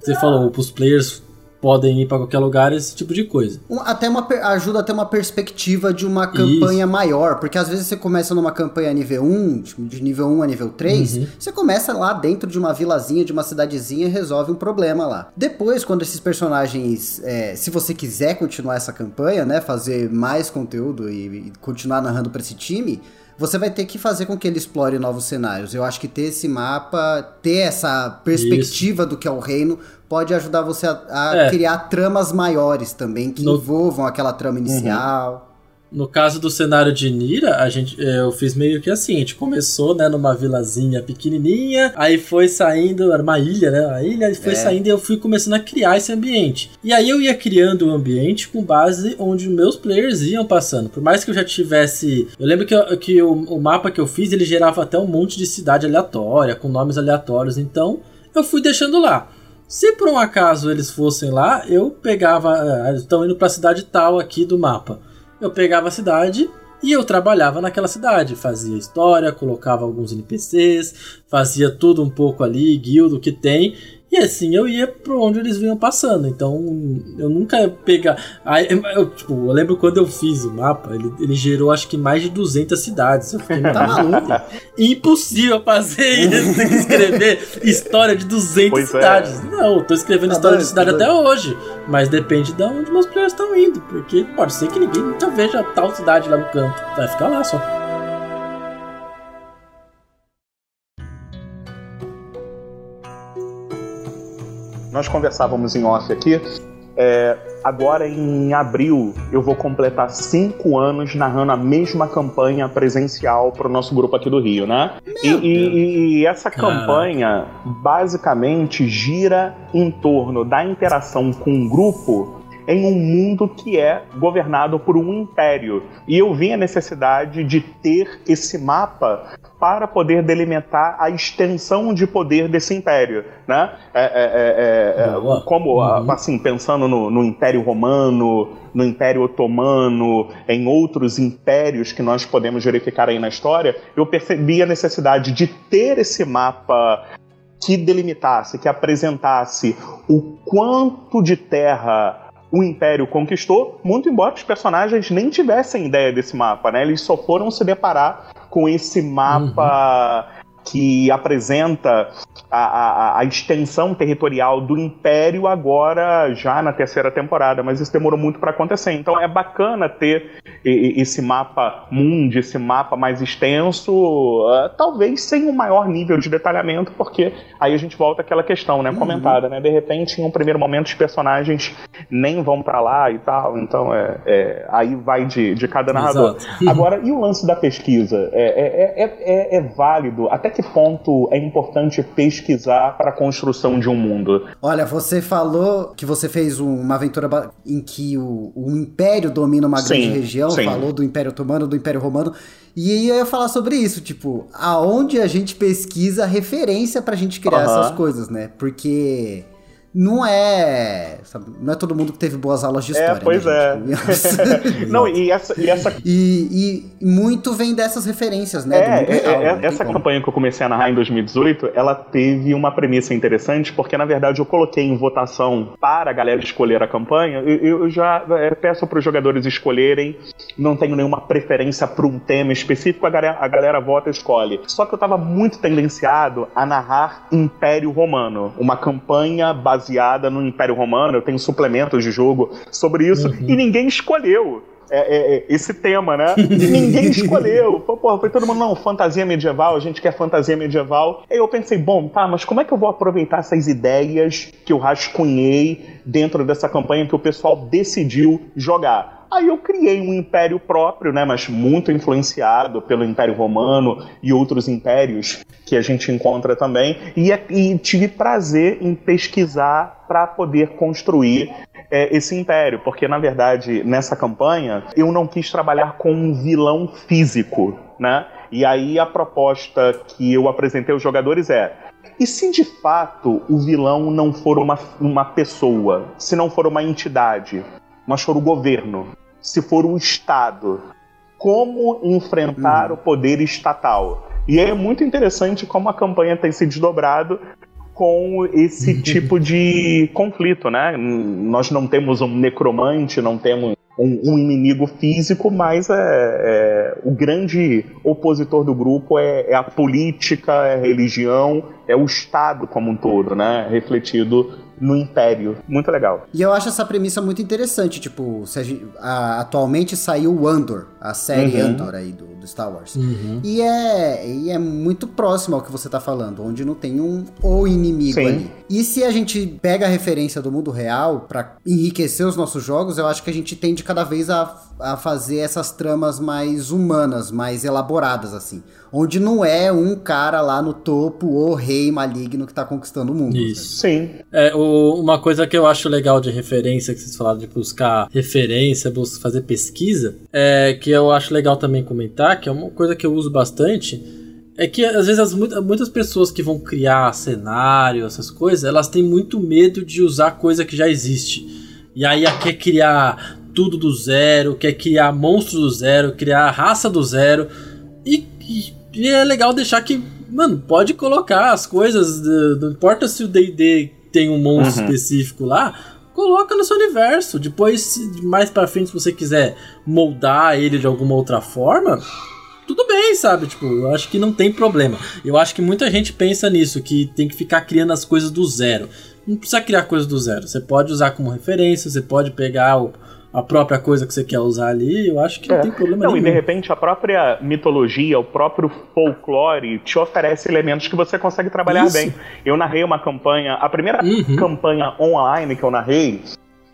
você falou, os players podem ir pra qualquer lugar, esse tipo de coisa. Até uma ajuda a ter uma perspectiva de uma campanha maior, porque às vezes você começa numa campanha nível 1, tipo, de nível 1 a nível 3, Uhum. você começa lá dentro de uma vilazinha, de uma cidadezinha e resolve um problema lá. Depois, quando esses personagens, é, se você quiser continuar essa campanha, né, fazer mais conteúdo e, e continuar narrando pra esse time, você vai ter que fazer com que ele explore novos cenários. Eu acho que ter esse mapa, ter essa perspectiva do que é o reino, pode ajudar você a, a É. criar tramas maiores também, que No- envolvam aquela trama inicial. No caso do cenário de Nira, a gente, eh, eu fiz meio que assim, a gente começou, né, numa vilazinha pequenininha, aí foi saindo, era uma ilha, né, a ilha, e foi É. saindo e eu fui começando a criar esse ambiente. E aí eu ia criando o ambiente com base onde meus players iam passando. Por mais que eu já tivesse... Eu lembro que, eu- que o, o mapa que eu fiz, ele gerava até um monte de cidade aleatória, com nomes aleatórios, então eu fui deixando lá. Se por um acaso eles fossem lá, eu pegava. ah, estão indo pra cidade tal aqui do mapa. Eu pegava a cidade e eu trabalhava naquela cidade. Fazia história, colocava alguns NPCs, fazia tudo um pouco ali, guildo que tem. E assim eu ia pra onde eles vinham passando. Então eu nunca ia pegar. Aí, eu, tipo, eu lembro quando eu fiz o mapa, ele, ele gerou acho que mais de 200 cidades. Eu fiquei, tá maluco? Impossível fazer isso, tem que escrever história de 200 Pois é. cidades. Não, eu tô escrevendo Tá história de doido, cidade tá até hoje. Mas depende de onde meus players estão indo. Porque pode ser que ninguém nunca veja tal cidade lá no canto. Vai ficar lá só. Nós conversávamos em off aqui. é, agora em abril eu vou completar cinco anos narrando a mesma campanha presencial para o nosso grupo aqui do Rio, né? E, e- e essa Caraca. campanha basicamente gira em torno da interação com o grupo em um mundo que é governado por um império. E eu vi a necessidade de ter esse mapa para poder delimitar a extensão de poder desse império, né? É, é, é, é, Boa. como, Uhum. assim, pensando no, no Império Romano, no Império Otomano, em outros impérios que nós podemos verificar aí na história, eu percebi a necessidade de ter esse mapa que delimitasse, que apresentasse o quanto de terra o Império conquistou, muito embora os personagens nem tivessem ideia desse mapa, né? Eles só foram se deparar com esse mapa que apresenta a, a- a extensão territorial do Império agora já na terceira temporada, mas isso demorou muito para acontecer. Então é bacana ter esse mapa mundi, esse mapa mais extenso, ah, talvez sem um maior nível de detalhamento, porque aí a gente volta àquela questão, né, comentada, né? De repente, em um primeiro momento, os personagens nem vão para lá e tal, então é, é- aí vai de, de cada narrador. Exato. Agora, e o lance da pesquisa? É, é, é, é- é válido? Até que ponto é importante pesquisar para a construção de um mundo? Olha, você falou que você fez um- uma aventura em que o, o Império domina uma Sim, grande região, sim. falou do Império Otomano, do Império Romano, e aí eu ia falar sobre isso, tipo, aonde a gente pesquisa referência pra gente criar essas coisas, né? Porque não é, sabe, não é todo mundo que teve boas aulas de história, é, pois né, é. Não, e essa, e essa E, e muito vem dessas referências, né? É, é, é, tem essa campanha que eu comecei a narrar em 2018, ela teve uma premissa interessante, porque na verdade eu coloquei em votação para a galera escolher a campanha. Eu, eu já é, peço para os jogadores escolherem, não tenho nenhuma preferência para um tema específico, a galera, a galera vota e escolhe. Só que eu estava muito tendenciado a narrar Império Romano, uma campanha baseada no Império Romano. Eu tenho suplementos de jogo sobre isso. Uhum. E ninguém escolheu. É, é, é, esse tema, né? Ninguém escolheu. Pô, porra, foi todo mundo, não, fantasia medieval, a gente quer fantasia medieval. Aí eu pensei, bom, tá, mas como é que eu vou aproveitar essas ideias que eu rascunhei dentro dessa campanha que o pessoal decidiu jogar? Aí eu criei um império próprio, né, mas muito influenciado pelo Império Romano e outros impérios que a gente encontra também, e, e tive prazer em pesquisar para poder construir é, esse império, porque na verdade nessa campanha eu não quis trabalhar com um vilão físico, né? E aí a proposta que eu apresentei aos jogadores é e se de fato o vilão não for uma, uma pessoa, se não for uma entidade, mas for o governo, se for o Estado, como enfrentar uhum. o poder estatal? E é muito interessante como a campanha tem se desdobrado com esse tipo de conflito, né? Nós não temos um necromante, não temos um, um inimigo físico, mas é, é, o grande opositor do grupo é, é, a política, é a religião, é o Estado como um todo, né? Refletido no Império. Muito legal. E eu acho essa premissa muito interessante. Tipo, a gente, a, atualmente saiu o Andor, a série uhum. Andor aí do, do Star Wars. Uhum. E, é, e é muito próximo ao que você tá falando, onde não tem um o inimigo Sim. ali. E se a gente pega a referência do mundo real para enriquecer os nossos jogos, eu acho que a gente tende cada vez a, a fazer essas tramas mais humanas, mais elaboradas, assim onde não é um cara lá no topo, o rei maligno que tá conquistando o mundo. Isso. Sim. É, o, uma coisa que eu acho legal de referência, que vocês falaram de buscar referência, buscar fazer pesquisa, é que eu acho legal também comentar, que é uma coisa que eu uso bastante, é que às vezes as, muitas pessoas que vão criar cenário, essas coisas, elas têm muito medo de usar coisa que já existe. E aí quer criar tudo do zero, quer criar monstros do zero, criar raça do zero. E, e e é legal deixar que, mano, pode colocar as coisas, não importa se o D&D tem um monstro uhum. específico lá, coloca no seu universo. Depois, mais pra frente, se você quiser moldar ele de alguma outra forma, tudo bem, sabe? Tipo, eu acho que não tem problema. Eu acho que muita gente pensa nisso, que tem que ficar criando as coisas do zero. Não precisa criar coisas do zero. Você pode usar como referência, você pode pegar o, a própria coisa que você quer usar ali, eu acho que é. não tem problema não, nenhum. E de repente a própria mitologia, o próprio folclore te oferece elementos que você consegue trabalhar Isso. bem. Eu narrei uma campanha, a primeira uhum. campanha online que eu narrei,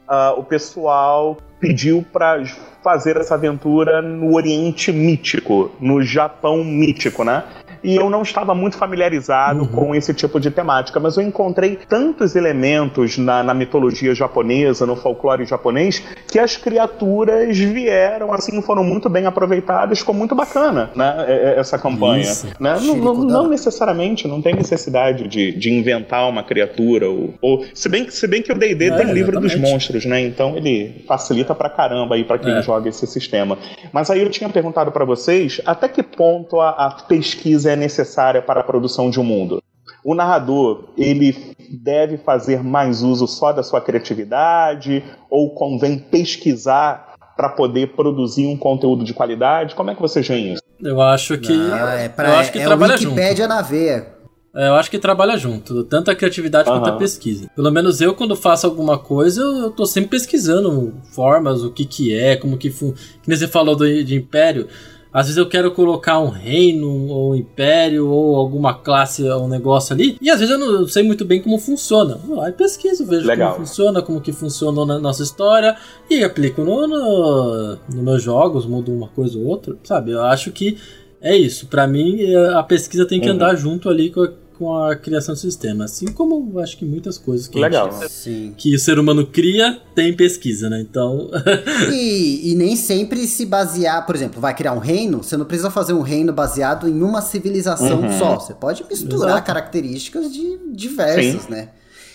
uh, o pessoal pediu para fazer essa aventura no Oriente Mítico, no Japão Mítico, né? E eu não estava muito familiarizado uhum. com esse tipo de temática, mas eu encontrei tantos elementos na, na, mitologia japonesa, no folclore japonês, que as criaturas vieram, assim, foram muito bem aproveitadas, ficou muito bacana, né, essa campanha. Né? Não, não, não, necessariamente, não tem necessidade de, de inventar uma criatura, ou, ou, se, bem, se bem que o D&D é, tem livro dos monstros, né, então ele facilita pra caramba aí pra quem é. joga esse sistema. Mas aí eu tinha perguntado para vocês, até que ponto a, a pesquisa é é necessária para a produção de um mundo. O narrador, ele deve fazer mais uso só da sua criatividade ou convém pesquisar para poder produzir um conteúdo de qualidade? Como é que você vê isso? Eu acho que Não, é pra, eu acho que é trabalha Wikipédia junto. na veia. É, eu acho que trabalha junto, tanto a criatividade uhum. quanto a pesquisa. Pelo menos eu, quando faço alguma coisa, eu, eu tô sempre pesquisando formas, o que que é, como que... Fun... Que você falou do, de Império, às vezes eu quero colocar um reino, ou um império, ou alguma classe, um negócio ali. E às vezes eu não sei muito bem como funciona. Vou lá e pesquiso, vejo Legal. como funciona, como que funcionou na nossa história. E aplico no, no, no meus jogos, mudo uma coisa ou outra. Sabe? Eu acho que é isso. Para mim, a pesquisa tem que uhum. andar junto ali com a com a criação do sistema. Assim como acho que muitas coisas que, Legal. Gente, que o ser humano cria, tem pesquisa, né? Então. e, e, nem sempre se basear, por exemplo, vai criar um reino, você não precisa fazer um reino baseado em uma civilização uhum. só. Você pode misturar Exato. características de diversas, Sim. né?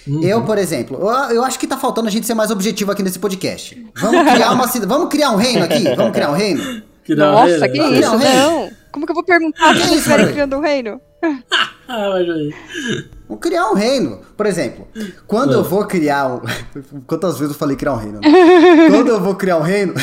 Uhum. Eu, por exemplo, eu, eu, acho que tá faltando a gente ser mais objetivo aqui nesse podcast. Vamos criar uma Vamos criar um reino aqui? Vamos criar um reino? Criar Nossa, um reino? que isso? Um não! Como que eu vou perguntar se eles estiverem criando um reino? ah, mas aí. Vou criar um reino. Por exemplo, quando eu vou criar um. Quantas vezes eu falei criar um reino? quando eu vou criar um reino.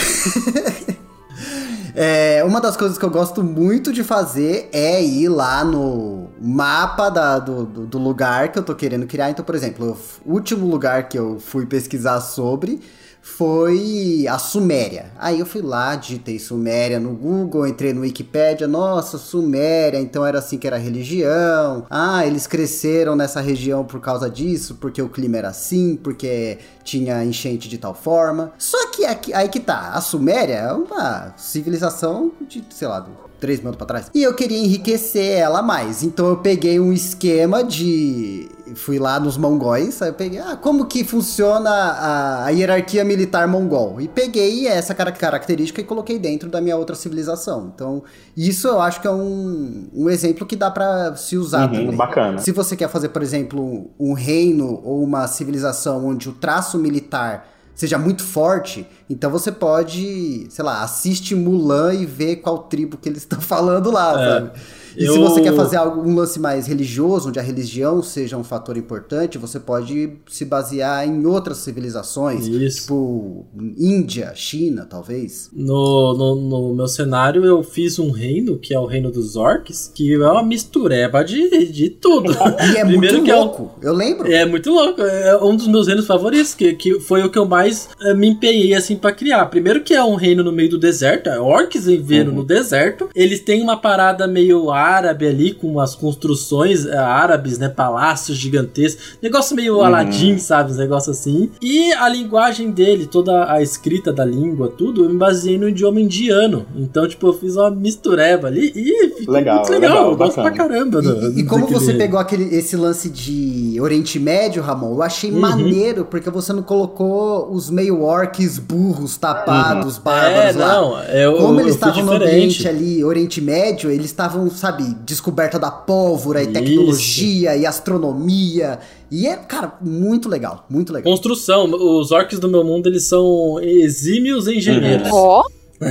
É, uma das coisas que eu gosto muito de fazer é ir lá no mapa da, do, do, do lugar que eu tô querendo criar. Então, por exemplo, o último lugar que eu fui pesquisar sobre foi a Suméria. Aí eu fui lá, digitei Suméria no Google, entrei no Wikipedia, nossa, Suméria, então era assim que era a religião. Ah, eles cresceram nessa região por causa disso, porque o clima era assim, porque tinha enchente de tal forma. Só que aqui, aí que tá, a Suméria é uma civilização de, sei lá, 3 mil anos pra trás. E eu queria enriquecer ela mais. Então eu peguei um esquema de. Fui lá nos mongóis, aí eu peguei, ah, como que funciona a, a hierarquia militar mongol? E peguei essa característica e coloquei dentro da minha outra civilização. Então, isso eu acho que é um, um exemplo que dá para se usar Uhum, também. bacana. Se você quer fazer, por exemplo, um reino ou uma civilização onde o traço militar seja muito forte, então você pode, sei lá, assiste Mulan e vê qual tribo que eles estão falando lá, É, sabe? E se eu- você quer fazer algo, um lance mais religioso, onde a religião seja um fator importante, você pode se basear em outras civilizações, Isso. tipo Índia, China, talvez. No, no, no meu cenário, eu fiz um reino, que é o reino dos orcs, que é uma mistureba de, de tudo. E é Primeiro muito é louco, eu lembro. É muito louco, é um dos meus reinos favoritos, que, que foi o que eu mais eh, me empenhei assim pra criar. Primeiro que é um reino no meio do deserto, é orcs vivendo no deserto. Eles têm uma parada meio árabe ali, com as construções eh, árabes, né, palácios gigantescos. Negócio meio Aladdin, sabe, os negócios assim. E a linguagem dele, toda a escrita da língua, tudo, eu me baseei no idioma indiano. Então, tipo, eu fiz uma mistureba ali e ficou Legal, muito legal. legal, eu gosto pra bacana. caramba. do- E, e como daquele você pegou aquele, esse lance de Oriente Médio, Ramon, eu achei Uhum. maneiro, porque você não colocou os meio orcs burros, tapados, É, bárbaros lá. não, eu, Como eles eu estavam no ambiente ali, Oriente Médio, eles estavam, sabe, descoberta da pólvora e Isso. tecnologia e astronomia. E é, cara, muito legal, muito legal. Construção, os orcs do meu mundo, eles são exímios engenheiros. Ó. Top.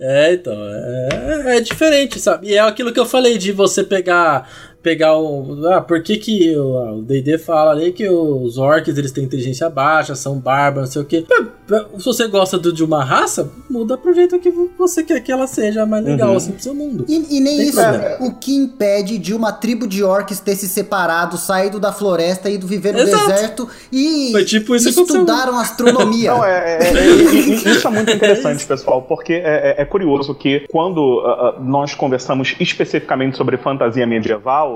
é, então, é, é diferente, sabe? E é aquilo que eu falei de você pegar pegar o. Ah, por que que o o D&D fala ali que os orcs eles têm inteligência baixa, são bárbaros, não sei o quê. Se você gosta do- de uma raça, muda pro jeito que você quer que ela seja mais legal, Uhum. assim, pro seu mundo. E, e nem Tem isso, problema. o que impede de uma tribo de orcs ter se separado, saído da floresta, ido viver no Exato. deserto e Foi tipo isso aconteceu. estudaram astronomia. Não, é, é- é- e- e- isso é muito interessante, pessoal, porque é, é- é curioso que quando ah, ah, nós conversamos especificamente sobre fantasia medieval,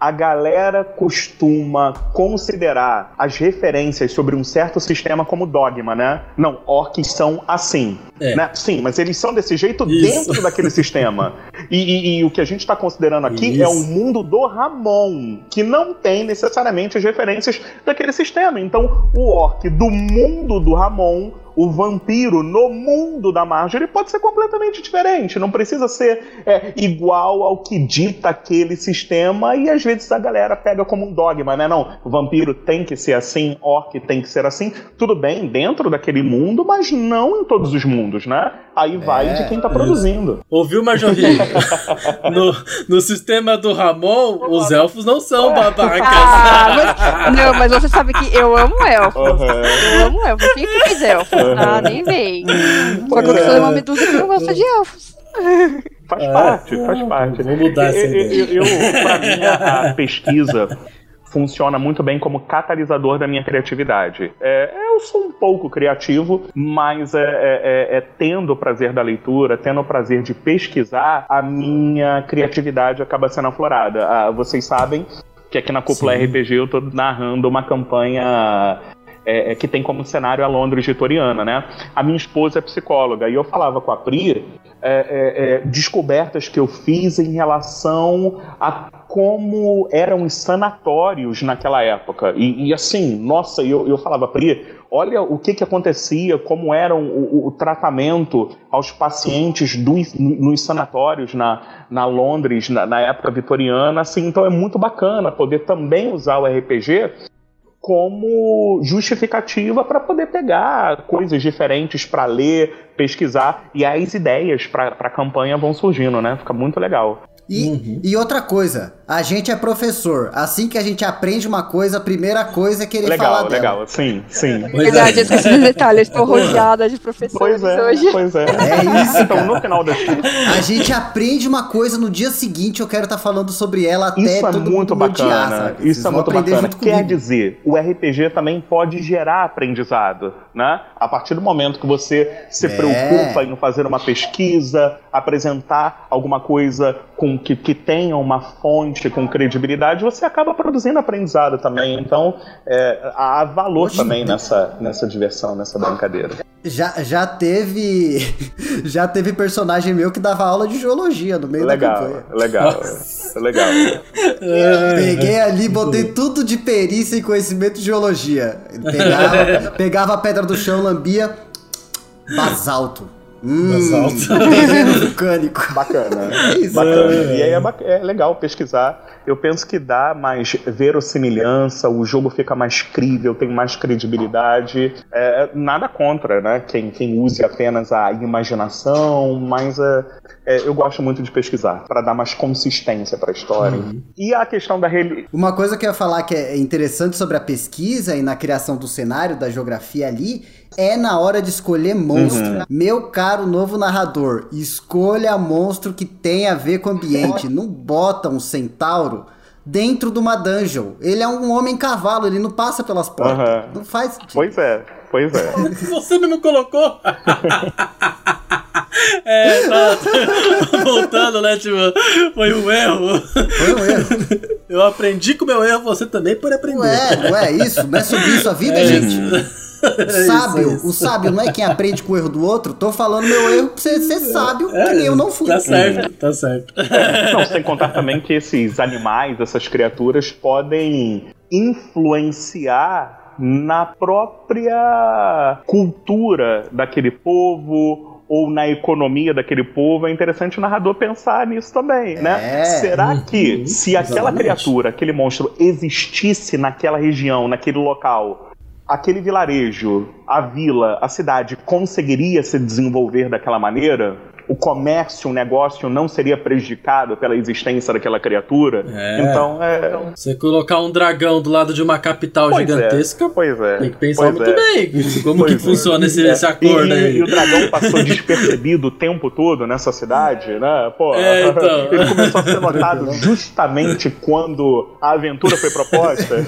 a galera costuma considerar as referências sobre um certo sistema como dogma, né? Não, orcs são assim. É. Né? Sim, mas eles são desse jeito Isso. dentro daquele sistema. E, e- e o que a gente está considerando aqui é Isso. o mundo do Ramon, que não tem necessariamente as referências daquele sistema. Então, o orc do mundo do Ramon, o vampiro no mundo da Marjorie pode ser completamente diferente. Não precisa ser é, igual ao que dita aquele sistema. E às vezes a galera pega como um dogma, né? Não, o vampiro tem que ser assim, orc tem que ser assim. Tudo bem, dentro daquele mundo, mas não em todos os mundos, né? Aí vai É, de quem tá isso. produzindo. Ouviu, Marjorie? no, no sistema do Ramon, os elfos não são babacas. Ah, mas, não, mas você sabe que eu amo elfos. Aham. Eu amo elfos. Eu sempre quis elfos. Ah, nem vem. Só que eu sou uma medusa que não gosta de elfos. Faz É, parte, faz não, parte. vou mudar essa eu, ideia. eu, eu, pra mim, a, pesquisa funciona muito bem como catalisador da minha criatividade. É, eu sou um pouco criativo, mas é, é- é- é tendo o prazer da leitura, tendo o prazer de pesquisar, a minha criatividade acaba sendo aflorada. Ah, vocês sabem que aqui na Cúpula Sim. RPG eu tô narrando uma campanha é, é, que tem como cenário a Londres vitoriana, né? A minha esposa é psicóloga e eu falava com a Pri é, é, é, descobertas que eu fiz em relação a como eram os sanatórios naquela época. E, e assim, nossa, eu, eu falava, Pri, olha o que, que acontecia, como era o, o- tratamento aos pacientes nos sanatórios na, na Londres, na, na época vitoriana, assim, então é muito bacana poder também usar o RPG como justificativa para poder pegar coisas diferentes para ler, pesquisar e as ideias para a campanha vão surgindo, né? Fica muito legal. E, Uhum. e outra coisa, a gente é professor. Assim que a gente aprende uma coisa, a primeira coisa é querer falar Legal, dela. legal. Sim, sim. Pois Verdade, é. eu esqueci dos detalhes. Estou rodeada de professores Pois é, hoje. pois é. É isso, Então, cara. no final contas, A gente aprende uma coisa no dia seguinte, eu quero estar falando sobre ela até Isso é muito mundo odiar, bacana. sabe? Vocês Isso é muito bacana. Quer comigo. dizer, o RPG também pode gerar aprendizado, né? A partir do momento que você se É. preocupa em fazer uma pesquisa, apresentar alguma coisa com que, que tenha uma fonte com credibilidade, você acaba produzindo aprendizado também. Então, é, há valor Hoje também nessa, nessa diversão, nessa brincadeira. Já, já teve. Já teve personagem meu que dava aula de geologia no meio da Legal, campanha. legal, legal. Peguei ali, botei tudo de perícia e conhecimento de geologia. Pegava, pegava a pedra do chão, lambia. Basalto. Hum, vulcânico. Bacana. É isso. Bacana. É. E aí é, é legal pesquisar. Eu penso que dá mais verossimilhança, o jogo fica mais crível, tem mais credibilidade. É, nada contra, né? Quem, quem use apenas a imaginação, mas é, é, eu gosto muito de pesquisar, para dar mais consistência para a história. E a questão da reli... Uma coisa que eu ia falar que é interessante sobre a pesquisa e na criação do cenário, da geografia ali, é na hora de escolher monstro. Uhum. Meu caro novo narrador, escolha monstro que tem a ver com o ambiente. Não bota um centauro dentro de uma dungeon. Ele é um homem cavalo, ele não passa pelas portas. Aham. Não faz sentido. Pois é, pois é. Você mesmo colocou? é, tá. Voltando, né? Tipo, foi um erro. Foi um erro. Eu aprendi com o meu erro, você também pode aprender. Ué, ué, isso? Não é sobre isso a vida, É gente? Isso. O É isso, sábio, é isso. o sábio não é quem aprende com o erro do outro. Tô falando meu erro pra você ser sábio, que nem eu não fui. Tá certo, tá certo. Não, sem contar também que esses animais, essas criaturas, podem influenciar na própria cultura daquele povo ou na economia daquele povo. É interessante o narrador pensar nisso também, né? É. Será que Uhum, se aquela exatamente. criatura, aquele monstro existisse naquela região, naquele local, aquele vilarejo, a vila, a cidade conseguiria se desenvolver daquela maneira? O comércio, o negócio não seria prejudicado pela existência daquela criatura? É. Então, é. Você colocar um dragão do lado de uma capital Pois gigantesca, é, pois é. tem que pensar pois muito é. bem como Pois que é. funciona esse, É. esse acordo e, aí. E o dragão passou despercebido o tempo todo nessa cidade, né? Pô, É, então. ele começou a ser notado justamente quando a aventura foi proposta.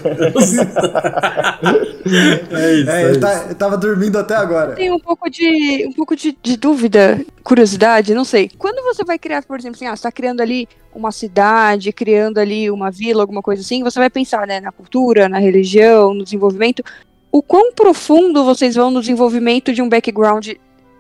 É isso, É, é eu, isso. ta- eu tava dormindo até agora. Tenho um pouco de um pouco de, de dúvida, curiosidade, não sei. Quando você vai criar, por exemplo, assim, ah, você tá criando ali uma cidade, criando ali uma vila, alguma coisa assim, você vai pensar, né, na cultura, na religião, no desenvolvimento. O quão profundo vocês vão no desenvolvimento de um background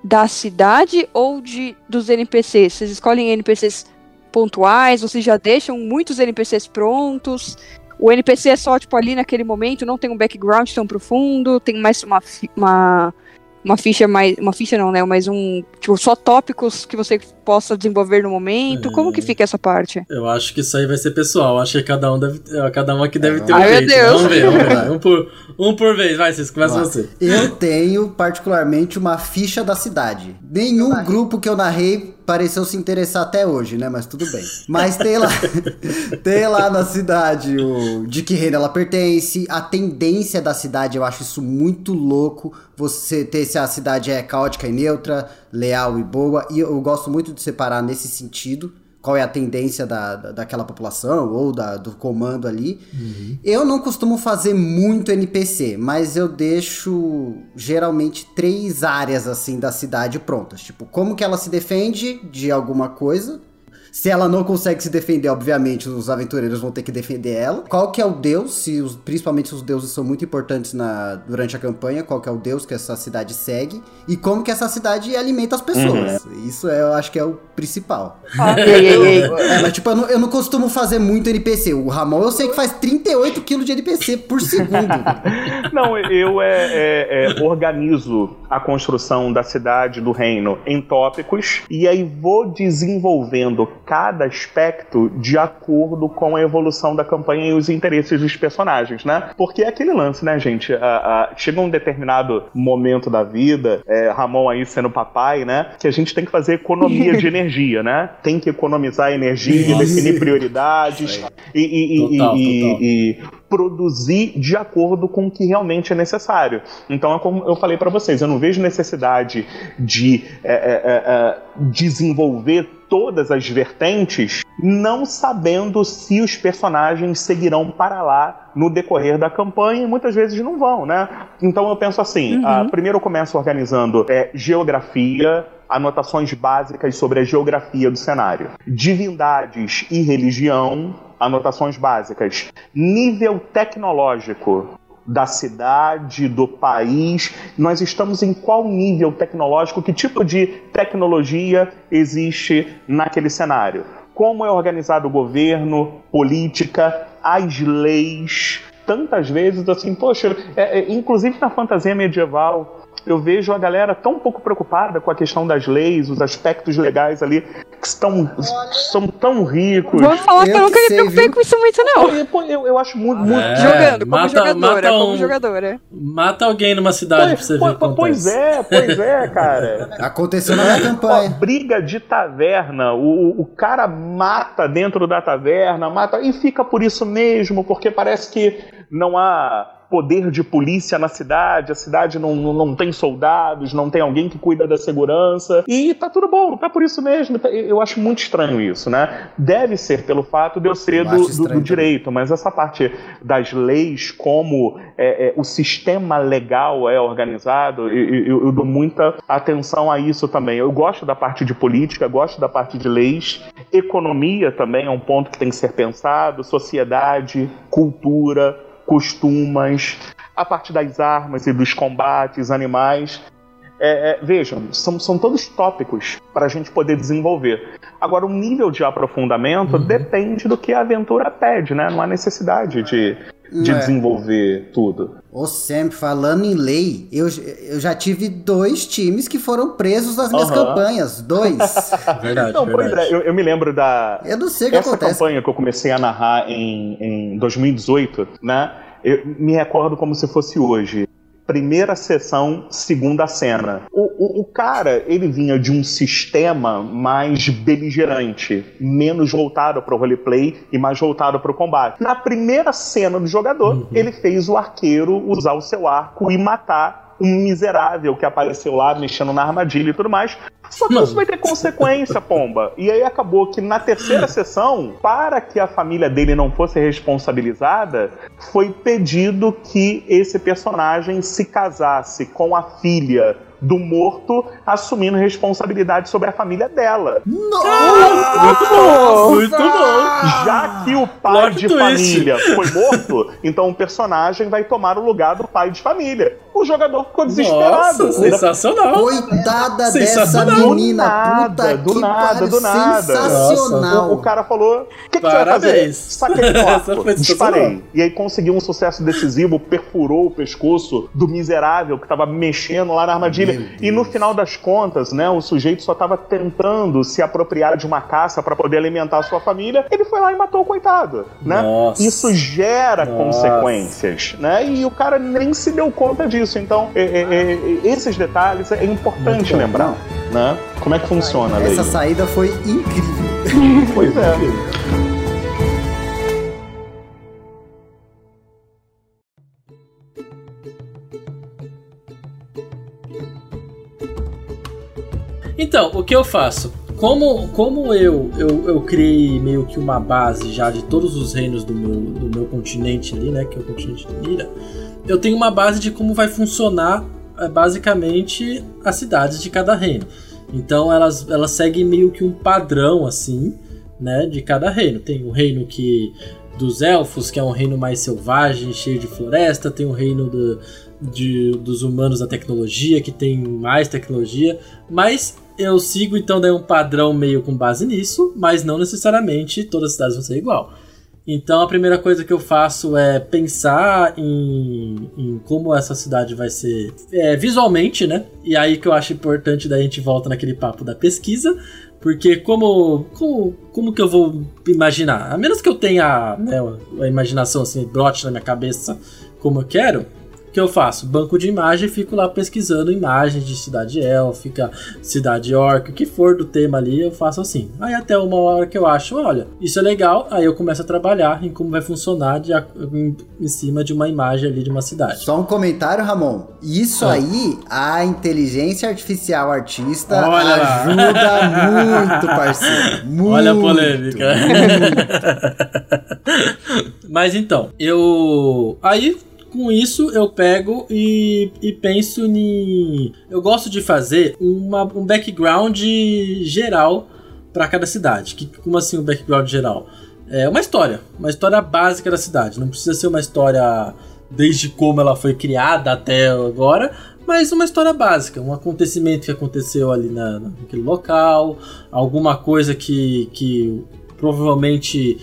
da cidade ou de dos NPCs? Vocês escolhem NPCs pontuais, vocês já deixam muitos NPCs prontos? O NPC é só, tipo, ali naquele momento, não tem um background tão profundo, tem mais uma, uma, uma ficha mais. Uma ficha não, né? Mas um. Tipo, só tópicos que você possa desenvolver no momento. É. Como que fica essa parte? Eu acho que isso aí vai ser pessoal. Acho que cada um deve, cada um aqui deve ter um Ai, meu jeito. Deus. Vamos ver, vamos ver. Um por, um por vez. Vai, Cisco, começa você. Eu tenho, particularmente, uma ficha da cidade. Nenhum grupo que eu narrei pareceu se interessar até hoje, né? Mas tudo bem. Mas tem lá, tem lá na cidade o de que reino ela pertence, a tendência da cidade, eu acho isso muito louco. Você ter se a cidade é caótica e neutra, leal e boa. E eu gosto muito de separar nesse sentido. Qual é a tendência da, da- daquela população ou da, do comando ali. Eu não costumo fazer muito NPC, mas eu deixo geralmente três áreas assim da cidade prontas. Tipo, como que ela se defende de alguma coisa. Se ela não consegue se defender, obviamente, os aventureiros vão ter que defender ela. Qual que é o deus, se os- principalmente se os deuses são muito importantes na, durante a campanha, qual que é o deus que essa cidade segue. E como que essa cidade alimenta as pessoas. Isso é, eu acho que é o principal. É, mas tipo, eu não, eu não costumo fazer muito NPC. O Ramon eu sei que faz 38 kg de NPC por segundo. Não, eu é, é, é, organizo a construção da cidade, do reino, em tópicos, e aí vou desenvolvendo cada aspecto de acordo com a evolução da campanha e os interesses dos personagens, né? Porque é aquele lance, né, gente? chega um determinado momento da vida, é, Ramon aí sendo papai, né? Que a gente tem que fazer economia de energia, né? Tem que economizar energia, definir prioridades e, e, total, e, total. e produzir de acordo com o que realmente é necessário. Então, é como eu falei para vocês, eu não vejo necessidade de é, é, é, é, desenvolver todas as vertentes, não sabendo se os personagens seguirão para lá no decorrer da campanha e muitas vezes não vão, né? Então eu penso assim: uhum. uh, primeiro eu começo organizando é, geografia, anotações básicas sobre a geografia do cenário, divindades e religião, anotações básicas, nível tecnológico, da cidade, do país. Nós estamos em qual nível tecnológico, que tipo de tecnologia existe naquele cenário? Como é organizado o governo, política, as leis. Tantas vezes assim, poxa, é, é, inclusive na fantasia medieval, eu vejo a galera tão pouco preocupada com a questão das leis, os aspectos legais ali, que estão, são tão ricos. Vou falar que eu nunca me preocupei com isso muito, não. Eu, eu, eu acho muito. muito... É, jogando, como mata, jogadora, mata um, como jogadora. Mata alguém numa cidade pois, pra você ver. Pois, pois é, pois é, cara. Aconteceu na minha campanha. Ó, briga de taverna, o, o cara mata dentro da taverna, mata e fica por isso mesmo, porque parece que não há poder de polícia na cidade, a cidade não, não, não, tem soldados, não tem alguém que cuida da segurança, e tá tudo bom, tá por isso mesmo. Tá, eu acho muito estranho isso, né? Deve ser pelo fato de eu ser do, do, do, direito, mas essa parte das leis, como é, é, o sistema legal é organizado, eu, eu, eu dou muita atenção a isso também. Eu gosto da parte de política, gosto da parte de leis, economia também é um ponto que tem que ser pensado, sociedade, cultura, costumas, a parte das armas e dos combates, animais. É, é, vejam, são, são todos tópicos para a gente poder desenvolver. Agora, o nível de aprofundamento uhum. depende do que a aventura pede, né? Não há necessidade de, de é. desenvolver tudo. Ô, sempre falando em lei, eu, eu já tive dois times que foram presos nas minhas uhum. campanhas. Dois. verdade, não, verdade. Pois é, eu, eu, me lembro da. Eu não sei o que Essa acontece. campanha que eu comecei a narrar em, em 2018, né? Eu me recordo como se fosse hoje primeira sessão, segunda cena. O, o, o, cara, ele vinha de um sistema mais beligerante, menos voltado para o roleplay e mais voltado para o combate. Na primeira cena do jogador, uhum. ele fez o arqueiro usar o seu arco e matar um miserável que apareceu lá mexendo na armadilha e tudo mais. Só que Mano. isso vai ter consequência, pomba. E aí acabou que na terceira sessão, para que a família dele não fosse responsabilizada, foi pedido que esse personagem se casasse com a filha do morto assumindo responsabilidade sobre a família dela. Nossa! Muito bom! Muito bom! Já que o pai Lord de twist. família foi morto, então o personagem vai tomar o lugar do pai de família. O jogador ficou desesperado. Nossa, sensacional! Coitada sensacional. dessa menina! Do nada, do nada, do nada. Sensacional! O, o, cara falou: o que, que você vai fazer? Saquei o disparei. E aí conseguiu um sucesso decisivo, perfurou o pescoço do miserável que estava mexendo lá na armadilha e no final das contas, né, o sujeito só estava tentando se apropriar de uma caça para poder alimentar a sua família. Ele foi lá e matou o coitado, né? Nossa. Isso gera Nossa. consequências, né? E o cara nem se deu conta disso. Então, é, é, é, esses detalhes é importante lembrar, né? Como é que funciona a lei? Essa saída foi incrível. pois é. Então, o que eu faço? Como, como eu, eu, eu criei meio que uma base já de todos os reinos do meu, do meu continente ali, né? Que é o continente de Mira, eu tenho uma base de como vai funcionar é, basicamente as cidades de cada reino. Então elas, elas seguem meio que um padrão assim, né? De cada reino. Tem o reino que dos elfos, que é um reino mais selvagem, cheio de floresta, tem o reino do, de, dos humanos da tecnologia, que tem mais tecnologia, mas eu sigo então daí um padrão meio com base nisso, mas não necessariamente todas as cidades vão ser igual. Então a primeira coisa que eu faço é pensar em, em como essa cidade vai ser é, visualmente, né? E aí que eu acho importante, daí a gente volta naquele papo da pesquisa, Porque como, como, como que eu vou imaginar? A menos que eu tenha né, a imaginação assim, brote na minha cabeça como eu quero, que eu faço? Banco de imagem, fico lá pesquisando imagens de cidade élfica, cidade orc, o que for do tema ali, eu faço assim. Aí até uma hora que eu acho, olha, isso é legal, aí eu começo a trabalhar em como vai funcionar de, em, em, cima de uma imagem ali de uma cidade. Só um comentário, Ramon. Isso ah. aí, a inteligência artificial artista olha ajuda muito, parceiro. Muito. Olha a polêmica. Mas então, eu. Aí com isso eu pego e, e penso em. Eu gosto de fazer uma, um background geral para cada cidade. Que, como assim um background geral? É uma história, uma história básica da cidade. Não precisa ser uma história desde como ela foi criada até agora, mas uma história básica, um acontecimento que aconteceu ali na, naquele local, alguma coisa que, que provavelmente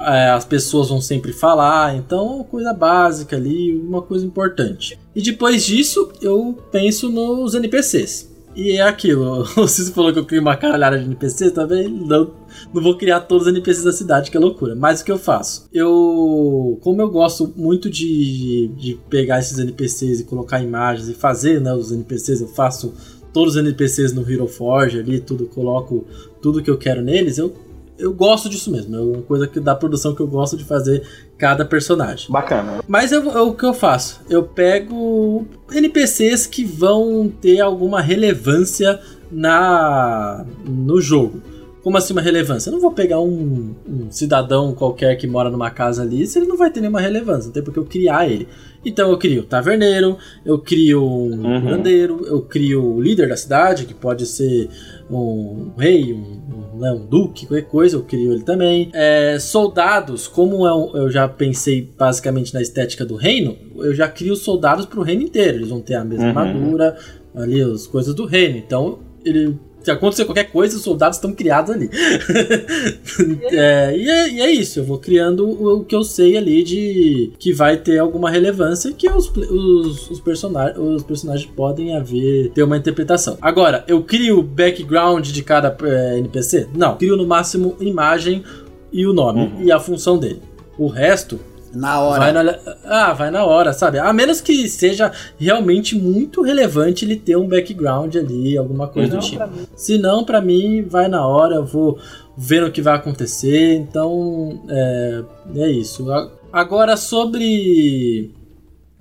é, as pessoas vão sempre falar, então coisa básica ali, uma coisa importante. E depois disso, eu penso nos NPCs. E é aquilo, você falou que eu crio uma caralhada de NPC também, não, não vou criar todos os NPCs da cidade, que é loucura. Mas o que eu faço? Eu, como eu gosto muito de, de pegar esses NPCs e colocar imagens e fazer né, os NPCs, eu faço todos os NPCs no Hero Forge ali, tudo, coloco tudo que eu quero neles, eu eu gosto disso mesmo. É uma coisa que, da produção que eu gosto de fazer cada personagem. Bacana. Mas eu, eu, o que eu faço? Eu pego NPCs que vão ter alguma relevância na no jogo. Como assim uma relevância? Eu não vou pegar um, um, cidadão qualquer que mora numa casa ali se ele não vai ter nenhuma relevância. Não tem porque eu criar ele. Então eu crio o taverneiro, eu crio um uhum. eu crio o líder da cidade, que pode ser um rei, um, né, um duque, qualquer coisa, eu crio ele também. É, soldados, como eu, é eu, já pensei basicamente na estética do reino, eu já crio soldados para o reino inteiro. Eles vão ter a mesma uhum. armadura, ali as coisas do reino. Então ele se acontecer qualquer coisa, os soldados estão criados ali. é, e, é, e, é, isso, eu vou criando o, o, que eu sei ali de que vai ter alguma relevância que os, os, os, personagens, os personagens podem haver, ter uma interpretação. Agora, eu crio o background de cada é, NPC? Não, crio no máximo imagem e o nome uhum. e a função dele. O resto na hora. Vai na, ah, vai na hora, sabe? A menos que seja realmente muito relevante ele ter um background ali, alguma coisa do tipo. Se não, pra mim, vai na hora, eu vou vendo o que vai acontecer. Então, é, é isso. Agora, sobre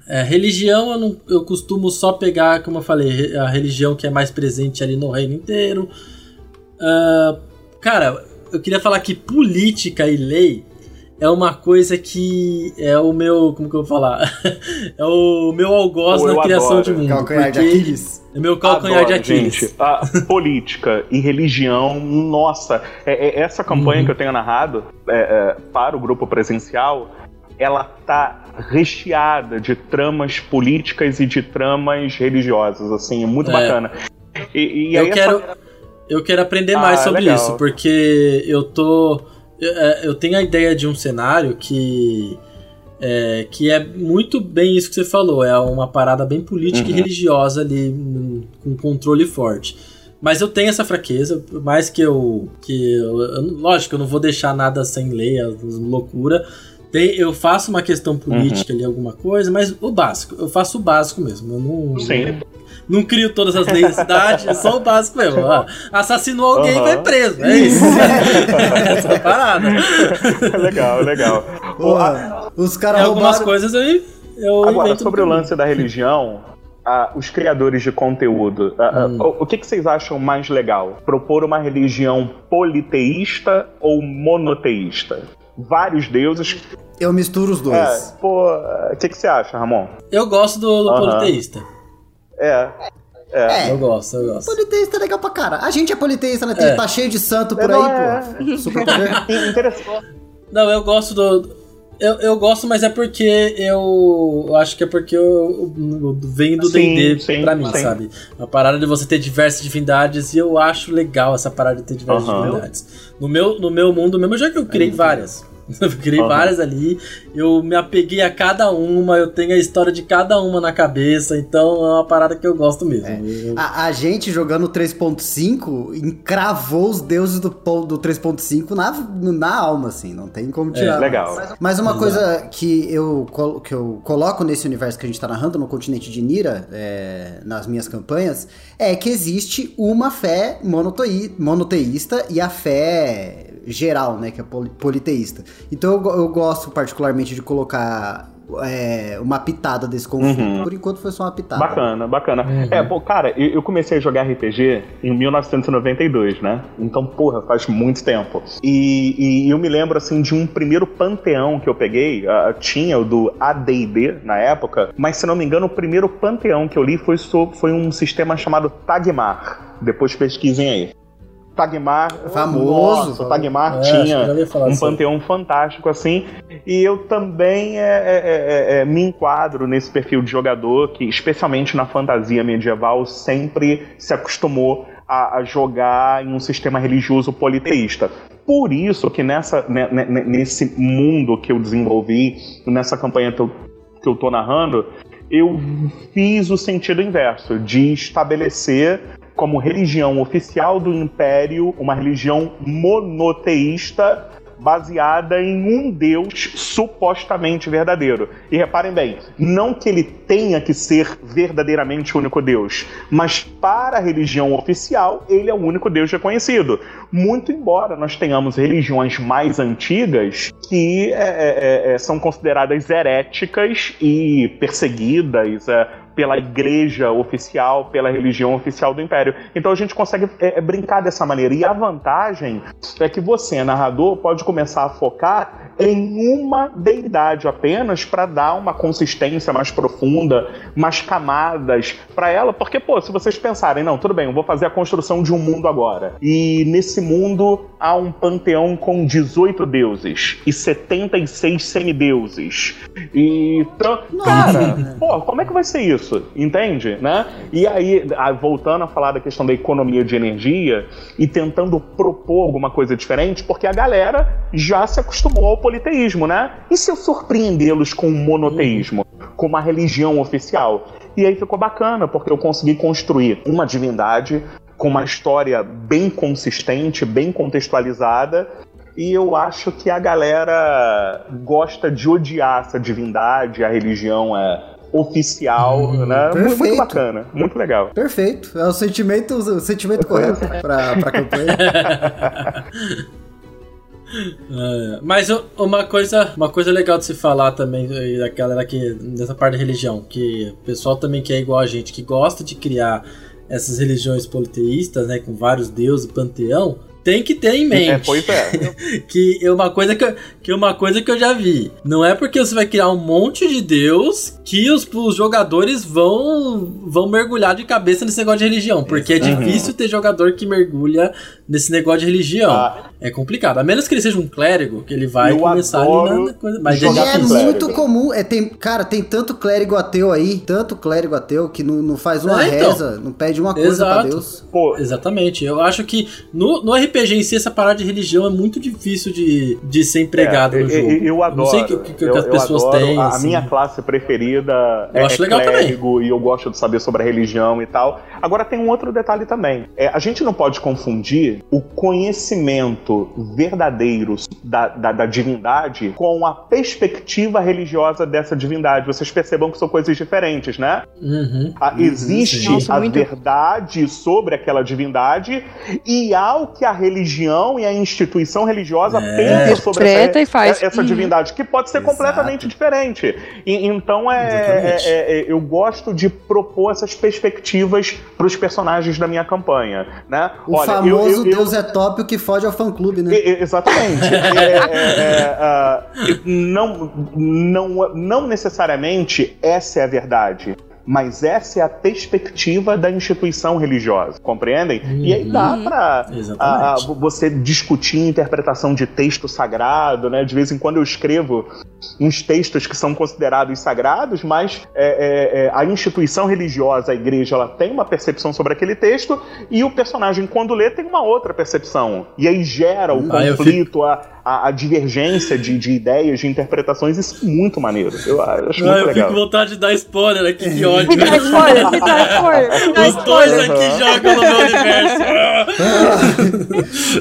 é, religião, eu, não, eu costumo só pegar, como eu falei, a religião que é mais presente ali no reino inteiro. Uh, cara, eu queria falar que política e lei é uma coisa que é o meu. Como que eu vou falar? é o meu algoz na criação de mundo. Calcanhar de Aquiles. É meu calcanhar adoro, de Aquiles. Gente, a política e religião, nossa. É, é essa campanha uhum. que eu tenho narrado é, é, para o grupo presencial, ela tá recheada de tramas políticas e de tramas religiosas, assim, é muito é. bacana. E, e eu, quero, essa... eu quero aprender mais ah, sobre legal. isso, porque eu tô eu tenho a ideia de um cenário que é, que é muito bem isso que você falou, é uma parada bem política uhum. e religiosa ali, com controle forte. Mas eu tenho essa fraqueza, mais que eu. que eu, eu, Lógico, eu não vou deixar nada sem lei, loucura. Tem, eu faço uma questão política uhum. ali, alguma coisa, mas o básico, eu faço o básico mesmo. Eu não, Sim. Não, crio todas as leis da cidade, é só o básico mesmo. Ó, assassinou alguém e vai preso. É isso. Essa é parada. legal, legal. Porra, os caras roubaram... algumas coisas aí. Eu Agora, sobre o lance da religião, uh, os criadores de conteúdo, uh, hum. uh, o que, que, vocês acham mais legal? Propor uma religião politeísta ou monoteísta? Vários deuses. Eu misturo os dois. É, pô, o que, que você acha, Ramon? Eu gosto do, do politeísta. É. É. Eu gosto, eu gosto. Politeísta é legal pra cara. A gente é politeísta, né? É. Tá cheio de santo por aí, é. pô. Super poder. Interessante. Não, eu gosto do. Eu, eu gosto, mas é porque eu acho que é porque eu, eu venho do D&D pra mim, sim. sabe? A parada de você ter diversas divindades e eu acho legal essa parada de ter diversas uhum. divindades. No meu, no meu mundo mesmo, já que eu criei várias. Eu criei uhum. várias ali. Eu me apeguei a cada uma, eu tenho a história de cada uma na cabeça, então é uma parada que eu gosto mesmo. É. Eu... A, a, gente jogando 3.5 encravou os deuses do, do 3.5 na, na alma, assim, não tem como tirar. É, legal. Mas uma Exato. coisa que eu, que eu coloco nesse universo que a gente tá narrando, no continente de Nira, é, nas minhas campanhas, é que existe uma fé monoteísta e a fé geral, né, que é politeísta. Então eu, eu gosto particularmente de colocar é, uma pitada desse conflito. Uhum. Por enquanto foi só uma pitada. Bacana, bacana. Uhum. É, pô, cara, eu, eu, comecei a jogar RPG em 1992, né? Então, porra, faz muito tempo. E, e eu me lembro, assim, de um primeiro panteão que eu peguei. Uh, tinha o do AD&D na época, mas se não me engano, o primeiro panteão que eu li foi, foi um sistema chamado Tagmar. Depois pesquisem aí. Tagmar. Famoso. Nossa, o Tagmar é, tinha um assim. panteão fantástico assim. E eu também é, é, é, é, me enquadro nesse perfil de jogador que, especialmente na fantasia medieval, sempre se acostumou a, a jogar em um sistema religioso politeísta. Por isso que nessa, né, né, né, nesse mundo que eu desenvolvi, nessa campanha que eu, que eu tô narrando, eu fiz o sentido inverso, de estabelecer como religião oficial do império uma religião monoteísta baseada em um Deus supostamente verdadeiro. E reparem bem, não que ele tenha que ser verdadeiramente o único Deus, mas para a religião oficial, ele é o único Deus reconhecido. Muito embora nós tenhamos religiões mais antigas que é, é, é, são consideradas heréticas e perseguidas, é, pela igreja oficial, pela religião oficial do império. Então a gente consegue é, é, brincar dessa maneira. E a vantagem é que você, narrador, pode começar a focar em uma deidade apenas para dar uma consistência mais profunda, mais camadas para ela, porque, pô, se vocês pensarem, não, tudo bem, eu vou fazer a construção de um mundo agora, e nesse mundo há um panteão com 18 deuses e 76 semideuses. E, então, cara, pô, como é que vai ser isso? Entende? Né? E aí, voltando a falar da questão da economia de energia e tentando propor alguma coisa diferente, porque a galera já se acostumou ao politeísmo, né? E se eu surpreendê-los com um monoteísmo, com uma religião oficial? E aí ficou bacana, porque eu consegui construir uma divindade com uma história bem consistente, bem contextualizada. E eu acho que a galera gosta de odiar essa divindade, a religião é oficial, hum, né? Perfeito. Muito bacana, muito legal. Perfeito. É o sentimento, o sentimento correto para a campanha. É, mas uma coisa, uma coisa legal de se falar também da galera que dessa parte da religião, que o pessoal também que é igual a gente, que gosta de criar essas religiões politeístas, né, com vários deuses, panteão, tem que ter em é, mente. É, pois é. que é uma coisa que, eu, que é uma coisa que eu já vi. Não é porque você vai criar um monte de deus que os, os jogadores vão vão mergulhar de cabeça nesse negócio de religião, porque é difícil ter jogador que mergulha nesse negócio de religião. Ah. É complicado. A menos que ele seja um clérigo, que ele vai eu começar ali na coisa. Mas é, é muito comum. É, tem, cara, tem tanto clérigo ateu aí, tanto clérigo ateu que não, não faz uma é, então. reza, não pede uma coisa Exato. pra Deus. Pô. Exatamente. Eu acho que no, no RPG em si, essa parada de religião é muito difícil de, de ser empregada é, no jogo. Eu, eu adoro. não sei o que, que, que eu, as pessoas têm. A, assim. minha classe preferida eu é, acho legal clérigo também. e eu gosto de saber sobre a religião e tal. Agora tem um outro detalhe também. É, a gente não pode confundir o conhecimento verdadeiro da, da, da, divindade com a perspectiva religiosa dessa divindade. Vocês percebam que são coisas diferentes, né? Uhum. A, existe Nossa, a muito... verdade sobre aquela divindade e há o que a religião e a instituição religiosa é. pensa sobre essa, e faz. essa uhum. divindade, que pode ser Exato. completamente diferente. E, então é, é, é, eu gosto de propor essas perspectivas para os personagens da minha campanha, né? O Olha, famoso eu, eu, Deus eu... é top o que foge ao fã clube, né? exatamente. uh, não, não, não necessariamente essa é a verdade mas essa é a perspectiva da instituição religiosa, compreendem? Uhum. E aí dá uhum. para você discutir interpretação de texto sagrado, né? De vez em quando eu escrevo uns textos que são considerados sagrados, mas é, é, é, a instituição religiosa, a igreja, ela tem uma percepção sobre aquele texto e o personagem, quando lê, tem uma outra percepção. E aí gera o Ah, eu conflito, a, a, a divergência de, de ideias, de interpretações. Isso é muito maneiro. Eu acho Ah, muito eu legal. fico com vontade de dar spoiler aqui, que ódio. Me dá spoiler, me dá spoiler, me dá Os dois spoiler. aqui jogam no meu universo.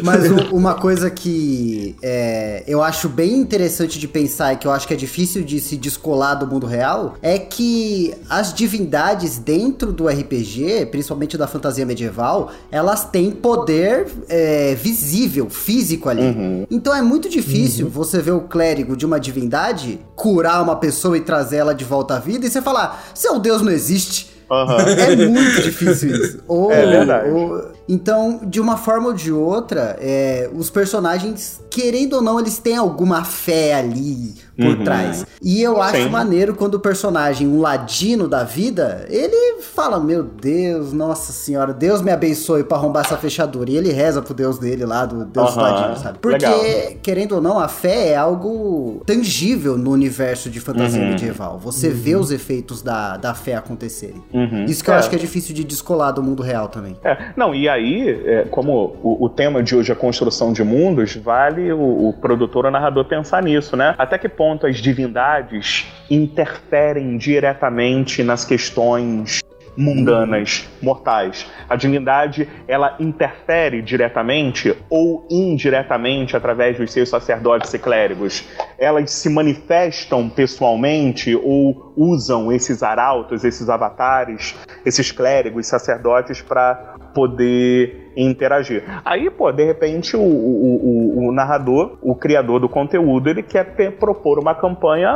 Mas uma coisa que é, eu acho bem interessante de pensar e que eu acho que é difícil de se descolar do mundo real é que as divindades dentro do RPG, principalmente da fantasia medieval, elas têm poder é, visível, físico ali. Uhum. Então é muito difícil você ver o clérigo de uma divindade curar uma pessoa e trazer ela de volta à vida e você falar: seu Deus não existe. Aham. É muito difícil isso. Ou- É verdade. ou- então, de uma forma ou de outra, é, os personagens, querendo ou não, eles têm alguma fé ali por Uhum. trás. E eu acho Sim. maneiro quando o personagem, um ladino da vida, ele fala: Meu Deus, nossa senhora, Deus me abençoe pra arrombar essa fechadura. E ele reza pro Deus dele lá, do Deus Aham. ladino, sabe? Porque, Legal. querendo ou não, a fé é algo tangível no universo de fantasia Uhum. medieval. Você vê os efeitos da, da fé acontecerem. Uhum. Isso que eu É. acho que é difícil de descolar do mundo real também. É, não, e aí, é, como o, o tema de hoje é construção de mundos, vale o, o produtor ou narrador pensar nisso, né? Até que ponto as divindades interferem diretamente nas questões mundanas, mortais. A divindade, ela interfere diretamente ou indiretamente através dos seus sacerdotes e clérigos. Elas se manifestam pessoalmente ou usam esses arautos, esses avatares, esses clérigos, sacerdotes para poder interagir. Aí, pô, de repente o, o, o, o narrador, o criador do conteúdo, ele quer propor uma campanha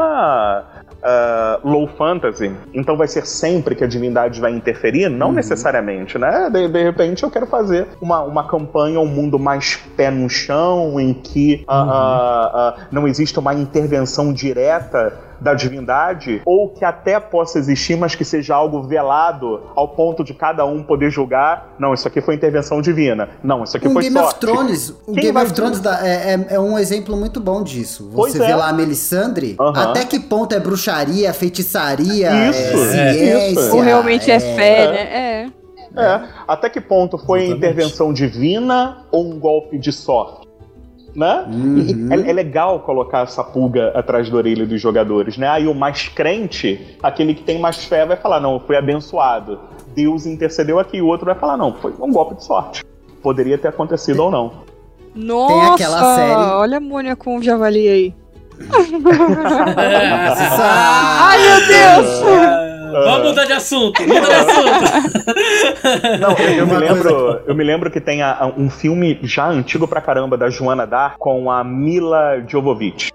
ah, low fantasy. Então vai ser sempre que a divindade vai interferir? Não necessariamente, né? De, de repente eu quero fazer uma, uma campanha, um mundo mais pé no chão, em que ah, ah, ah, não existe uma intervenção direta da divindade, ou que até possa existir, mas que seja algo velado ao ponto de cada um poder julgar. Não, isso aqui foi intervenção divina. Não, isso aqui Um foi Game sorte. of Thrones, o Quem Game of Thrones dá- é, é- é um exemplo muito bom disso. Pois Você é. vê lá a Melisandre, Aham. até que ponto é bruxaria, feitiçaria, Isso, é, é, ciência. isso. Ou realmente é, fé, é. né? É. É. Até que ponto foi Exatamente. intervenção divina ou um golpe de sorte? Né? E- Uhum. É, é legal colocar essa pulga atrás da orelha dos jogadores, né? Aí o mais crente, aquele que tem mais fé, vai falar: não, eu fui abençoado. Deus intercedeu aqui. O outro vai falar: não, foi um golpe de sorte. Poderia ter acontecido ou não. Nossa, aquela série- olha a Mônia com o javali aí. Ai, meu Deus! Vamos mudar de assunto, muda de assunto. Não, eu, eu me lembro, eu me lembro que tem a- a- um filme já antigo pra caramba da Joana Dark com a Mila Jovovich,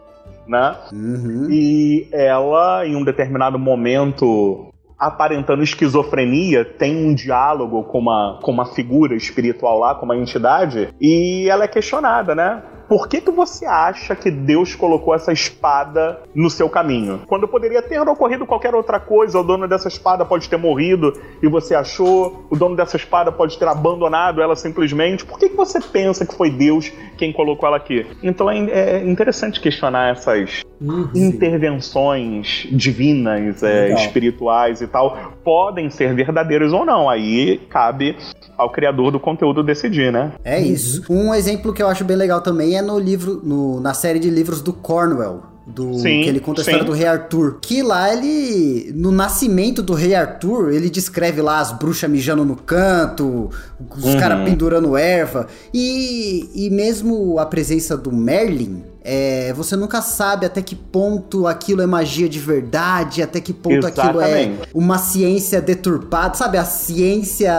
né? uhum. E ela, em um determinado momento, aparentando esquizofrenia, tem um diálogo com uma, com uma figura espiritual lá, com uma entidade, e ela é questionada, né? Por que, que você acha que Deus colocou essa espada no seu caminho? Quando poderia ter ocorrido qualquer outra coisa, o dono dessa espada pode ter morrido e você achou, o dono dessa espada pode ter abandonado ela simplesmente. Por que, que você pensa que foi Deus quem colocou ela aqui? Então é, é interessante questionar essas, intervenções divinas, é, espirituais e tal, podem ser verdadeiras ou não. Aí cabe ao criador do conteúdo decidir, né? É isso. Um exemplo que eu acho bem legal também é no livro, no- na série de livros do Cornwell. Do, Sim, que ele conta a sim. história do rei Arthur. Que lá ele. No nascimento do rei Arthur, ele descreve lá as bruxas mijando no canto, os Uhum. caras pendurando erva. E, e mesmo a presença do Merlin. é, você nunca sabe até que ponto aquilo é magia de verdade, até que ponto aquilo é Exatamente. uma ciência deturpada, sabe? A ciência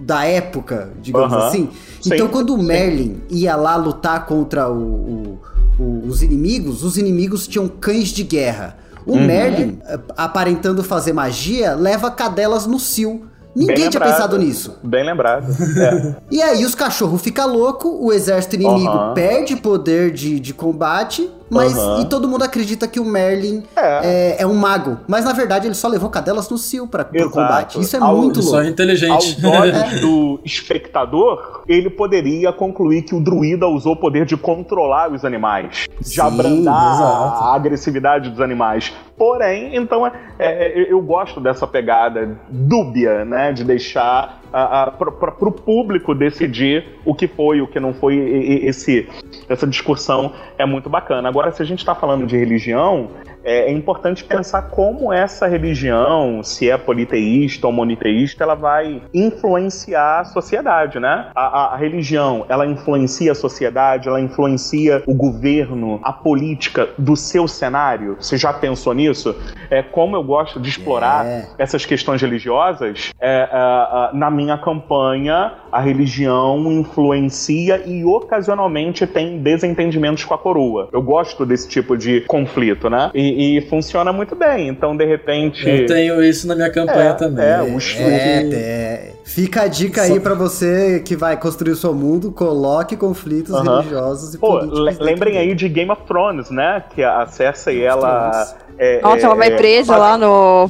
da época, digamos assim. Sim, Então, quando o sim. Merlin ia lá lutar contra o- o- o- os inimigos, os inimigos tinham cães de guerra. O Uhum. Merlin, eh, aparentando fazer magia, leva cadelas no cio. Ninguém Bem tinha lembrado. pensado nisso. Bem lembrado. É. E aí os cachorros ficam loucos, o exército inimigo Aham. perde poder de, de combate mas Aham. e todo mundo acredita que o Merlin é. é um mago. Mas na verdade ele só levou cadelas no cio para pro Exato. combate. Isso é Ao- muito Só louco. inteligente. Aos olhos do espectador, ele poderia concluir que o druida usou o poder de controlar os animais, de Sim, abrandar exato. a agressividade dos animais. Porém, então, é, é, eu gosto dessa pegada dúbia, né, de deixar para o público decidir o que foi e o que não foi. E- e- Esse, essa discussão é muito bacana. Agora, se a gente está falando de religião, é, é importante pensar como essa religião, se é politeísta ou moniteísta, ela vai influenciar a sociedade, né? A, a- a religião, ela influencia a sociedade, ela influencia o governo, a política do seu cenário. Você já pensou nisso? É como eu gosto de explorar É. essas questões religiosas. é, é, é, na minha campanha, a religião influencia e ocasionalmente tem desentendimentos com a coroa. Eu gosto desse tipo de conflito, né? E, e funciona muito bem. Então, de repente. Eu tenho isso na minha campanha É, também. é, os- É, é. Fica a dica aí pra você que vai construir o seu mundo, coloque conflitos Aham. religiosos e Pô, políticos. lembrem aí de Game of Thrones, né? Que a Cersei, ela. É- Nossa, ela vai é- presa lá no.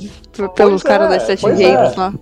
Pelos caras é, das Sete Reinos é. lá.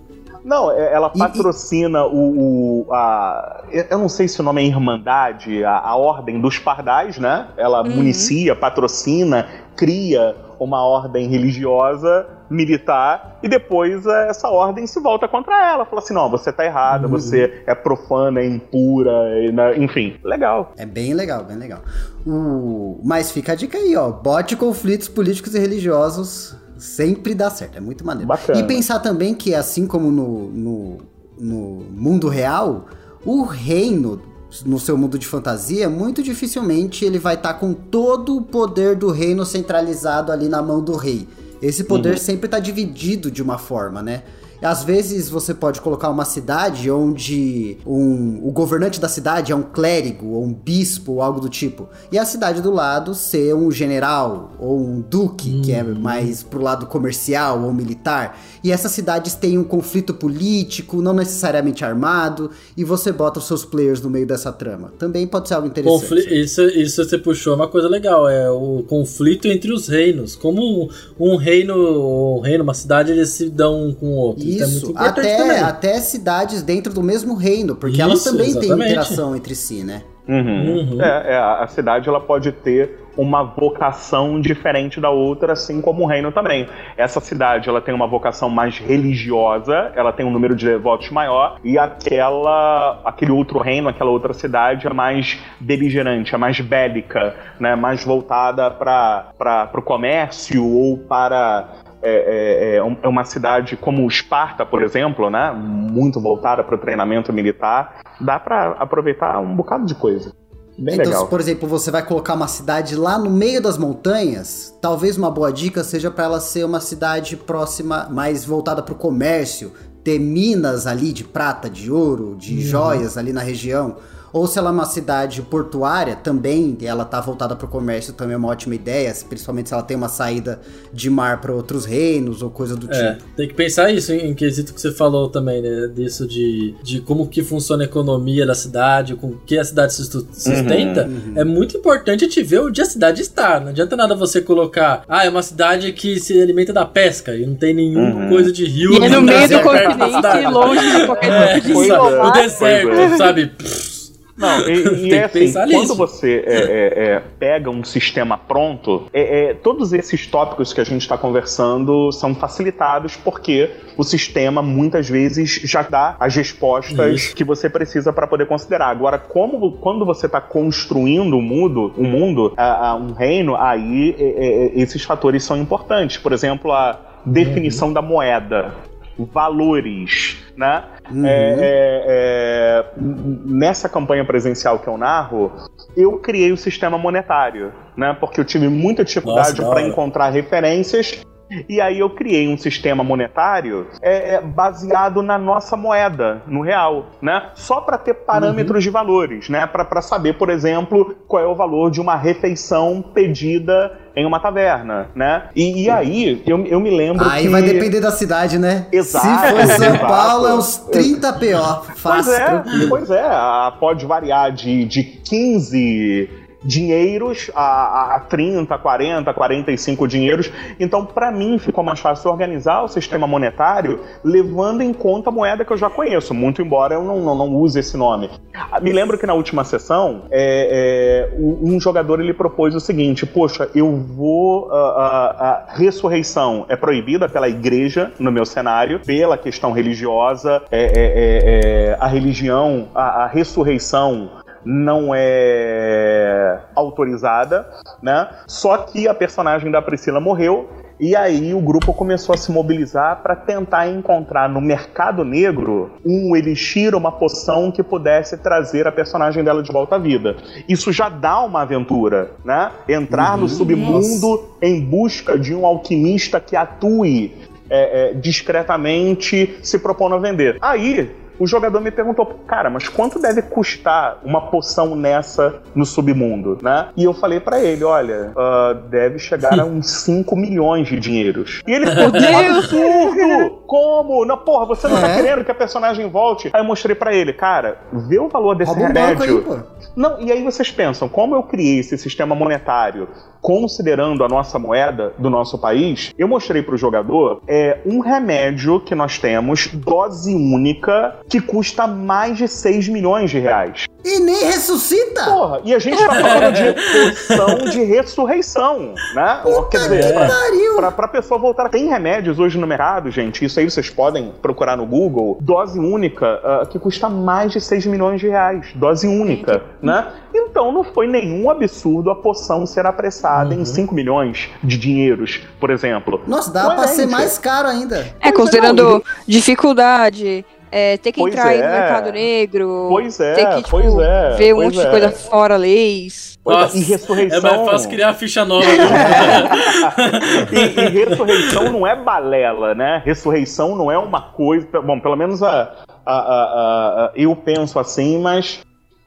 Não, é- ela E- e- patrocina o. o- a, eu não sei se o nome é Irmandade, a, a Ordem dos Pardais, né? Ela Uhum. municia, patrocina, cria uma ordem religiosa, militar, e depois é, essa ordem se volta contra ela. Fala assim: não, você tá errada, Uhum. você é profana, é impura, né, enfim. Legal. É bem legal, bem legal. O... Mas fica a dica aí, ó. Bote conflitos políticos e religiosos. Sempre dá certo, é muito maneiro. Bacana. E pensar também que, assim como no, no, no mundo real, o reino, no seu mundo de fantasia, muito dificilmente ele vai estar com todo o poder do reino centralizado ali na mão do rei. Esse poder Uhum. sempre está dividido de uma forma, né? Às vezes você pode colocar uma cidade onde um, o governante da cidade é um clérigo, ou um bispo, ou algo do tipo. E a cidade do lado ser um general, ou um duque, que é mais pro lado comercial ou militar. E essas cidades têm um conflito político, não necessariamente armado, e você bota os seus players no meio dessa trama. Também pode ser algo interessante. Confli- isso, isso você puxou uma coisa legal, é o conflito entre os reinos. Como um reino, um reino, uma cidade, eles se dão um com o outro. Isso, importante até, também. até cidades dentro do mesmo reino, porque elas Isso, também têm exatamente. interação entre si, né? Uhum. Uhum. É, é, a cidade ela pode ter uma vocação diferente da outra, assim como o reino também. Essa cidade ela tem uma vocação mais religiosa, ela tem um número de devotos maior, e aquela, aquele outro reino, aquela outra cidade é mais beligerante, é mais bélica, né, mais voltada para o comércio ou para é, é, é é uma cidade como Esparta, por exemplo, né? Muito voltada para o treinamento militar. Dá para aproveitar um bocado de coisa. Bem então, legal. se, por exemplo, você vai colocar uma cidade lá no meio das montanhas, talvez uma boa dica seja para ela ser uma cidade próxima, mais voltada para o comércio, ter minas ali de prata, de ouro, de joias ali na região. Ou se ela é uma cidade portuária, também ela tá voltada para o comércio, também é uma ótima ideia, principalmente se ela tem uma saída de mar para outros reinos ou coisa do É, tipo. tem que pensar isso em, em quesito que você falou também, né? Disso de, de como que funciona a economia da cidade, com que a cidade se sustu- sustenta. Uhum. É muito importante te ver onde a cidade está. Não adianta nada você colocar, ah, é uma cidade que se alimenta da pesca e não tem nenhuma Uhum. coisa de rio. E é no meio do continente, longe de qualquer É, tipo de Pois exato. é. o deserto, é. Não, e, e é assim, quando nisso. você é, é, é, pega um sistema pronto, é, é, todos esses tópicos que a gente está conversando são facilitados porque o sistema muitas vezes já dá as respostas Isso. que você precisa para poder considerar. Agora, como quando você está construindo um mundo, um mundo, a- a um reino, aí esses fatores são importantes. Por exemplo, a definição da moeda, valores, né? Uhum. É, é, é, nessa campanha presencial que eu narro, eu criei o sistema monetário, né? Porque eu tive muita dificuldade para encontrar referências. E aí eu criei um sistema monetário é, é, baseado na nossa moeda, no real, né? Só para ter parâmetros de valores, né? Para saber, por exemplo, qual é o valor de uma refeição pedida em uma taverna, né? E, e aí eu, eu me lembro Aí que vai depender da cidade, né? Exato, Se for São exato. Paulo, é uns 30 PO. Pois Fácil, é, tranquilo. pois é, pode variar de, de 15 dinheiros a, a 30, 40, 45 dinheiros. Então, para mim, ficou mais fácil organizar o sistema monetário levando em conta a moeda que eu já conheço, muito embora eu não, não, não use esse nome. Ah, me lembro que na última sessão, é, é, um jogador ele propôs o seguinte: Poxa, eu vou. A, a, a ressurreição é proibida pela igreja no meu cenário, pela questão religiosa, é, é, é, é a religião, a, a ressurreição não é autorizada, né? Só que a personagem da Priscila morreu e aí o grupo começou a se mobilizar para tentar encontrar no mercado negro um elixir, uma poção que pudesse trazer a personagem dela de volta à vida. Isso já dá uma aventura, né? Entrar uhum, no submundo nossa. em busca de um alquimista que atue é, é, discretamente se propondo a vender. Aí o jogador me perguntou, cara, mas quanto deve custar uma poção nessa no submundo, né? E eu falei para ele, olha, uh, deve chegar a uns 5 milhões de dinheiros. E ele que absurdo! Como? Não, porra, você não tá é? tá querendo que a personagem volte? Aí eu mostrei para ele, cara, vê o valor desse Rouba remédio. Um aí, não, e aí vocês pensam, como eu criei esse sistema monetário considerando a nossa moeda do nosso país, eu mostrei para o jogador é, um remédio que nós temos, dose única, que custa mais de 6 milhões de reais. E nem ressuscita! Porra, e a gente tá falando de poção de ressurreição, né? Puta Quer dizer, pra, pra, pra, pessoa voltar. Tem remédios hoje no mercado, gente, isso aí vocês podem procurar no Google, dose única, uh, que custa mais de 6 milhões de reais. Dose única, né? Então não foi nenhum absurdo a poção ser apressada uhum. em 5 milhões de dinheiros, por exemplo. Nossa, dá pra ser mais caro ainda. É, considerando dificuldade, é, ter que pois entrar é. aí no é. mercado negro. Pois é, ter que, tipo, pois é, ver um monte de é. coisa fora leis. É, Nossa, e ressurreição. É mais fácil criar ficha nova. e, e, ressurreição não é balela, né? Ressurreição não é uma coisa. Bom, pelo menos a, a, a, a eu penso assim, mas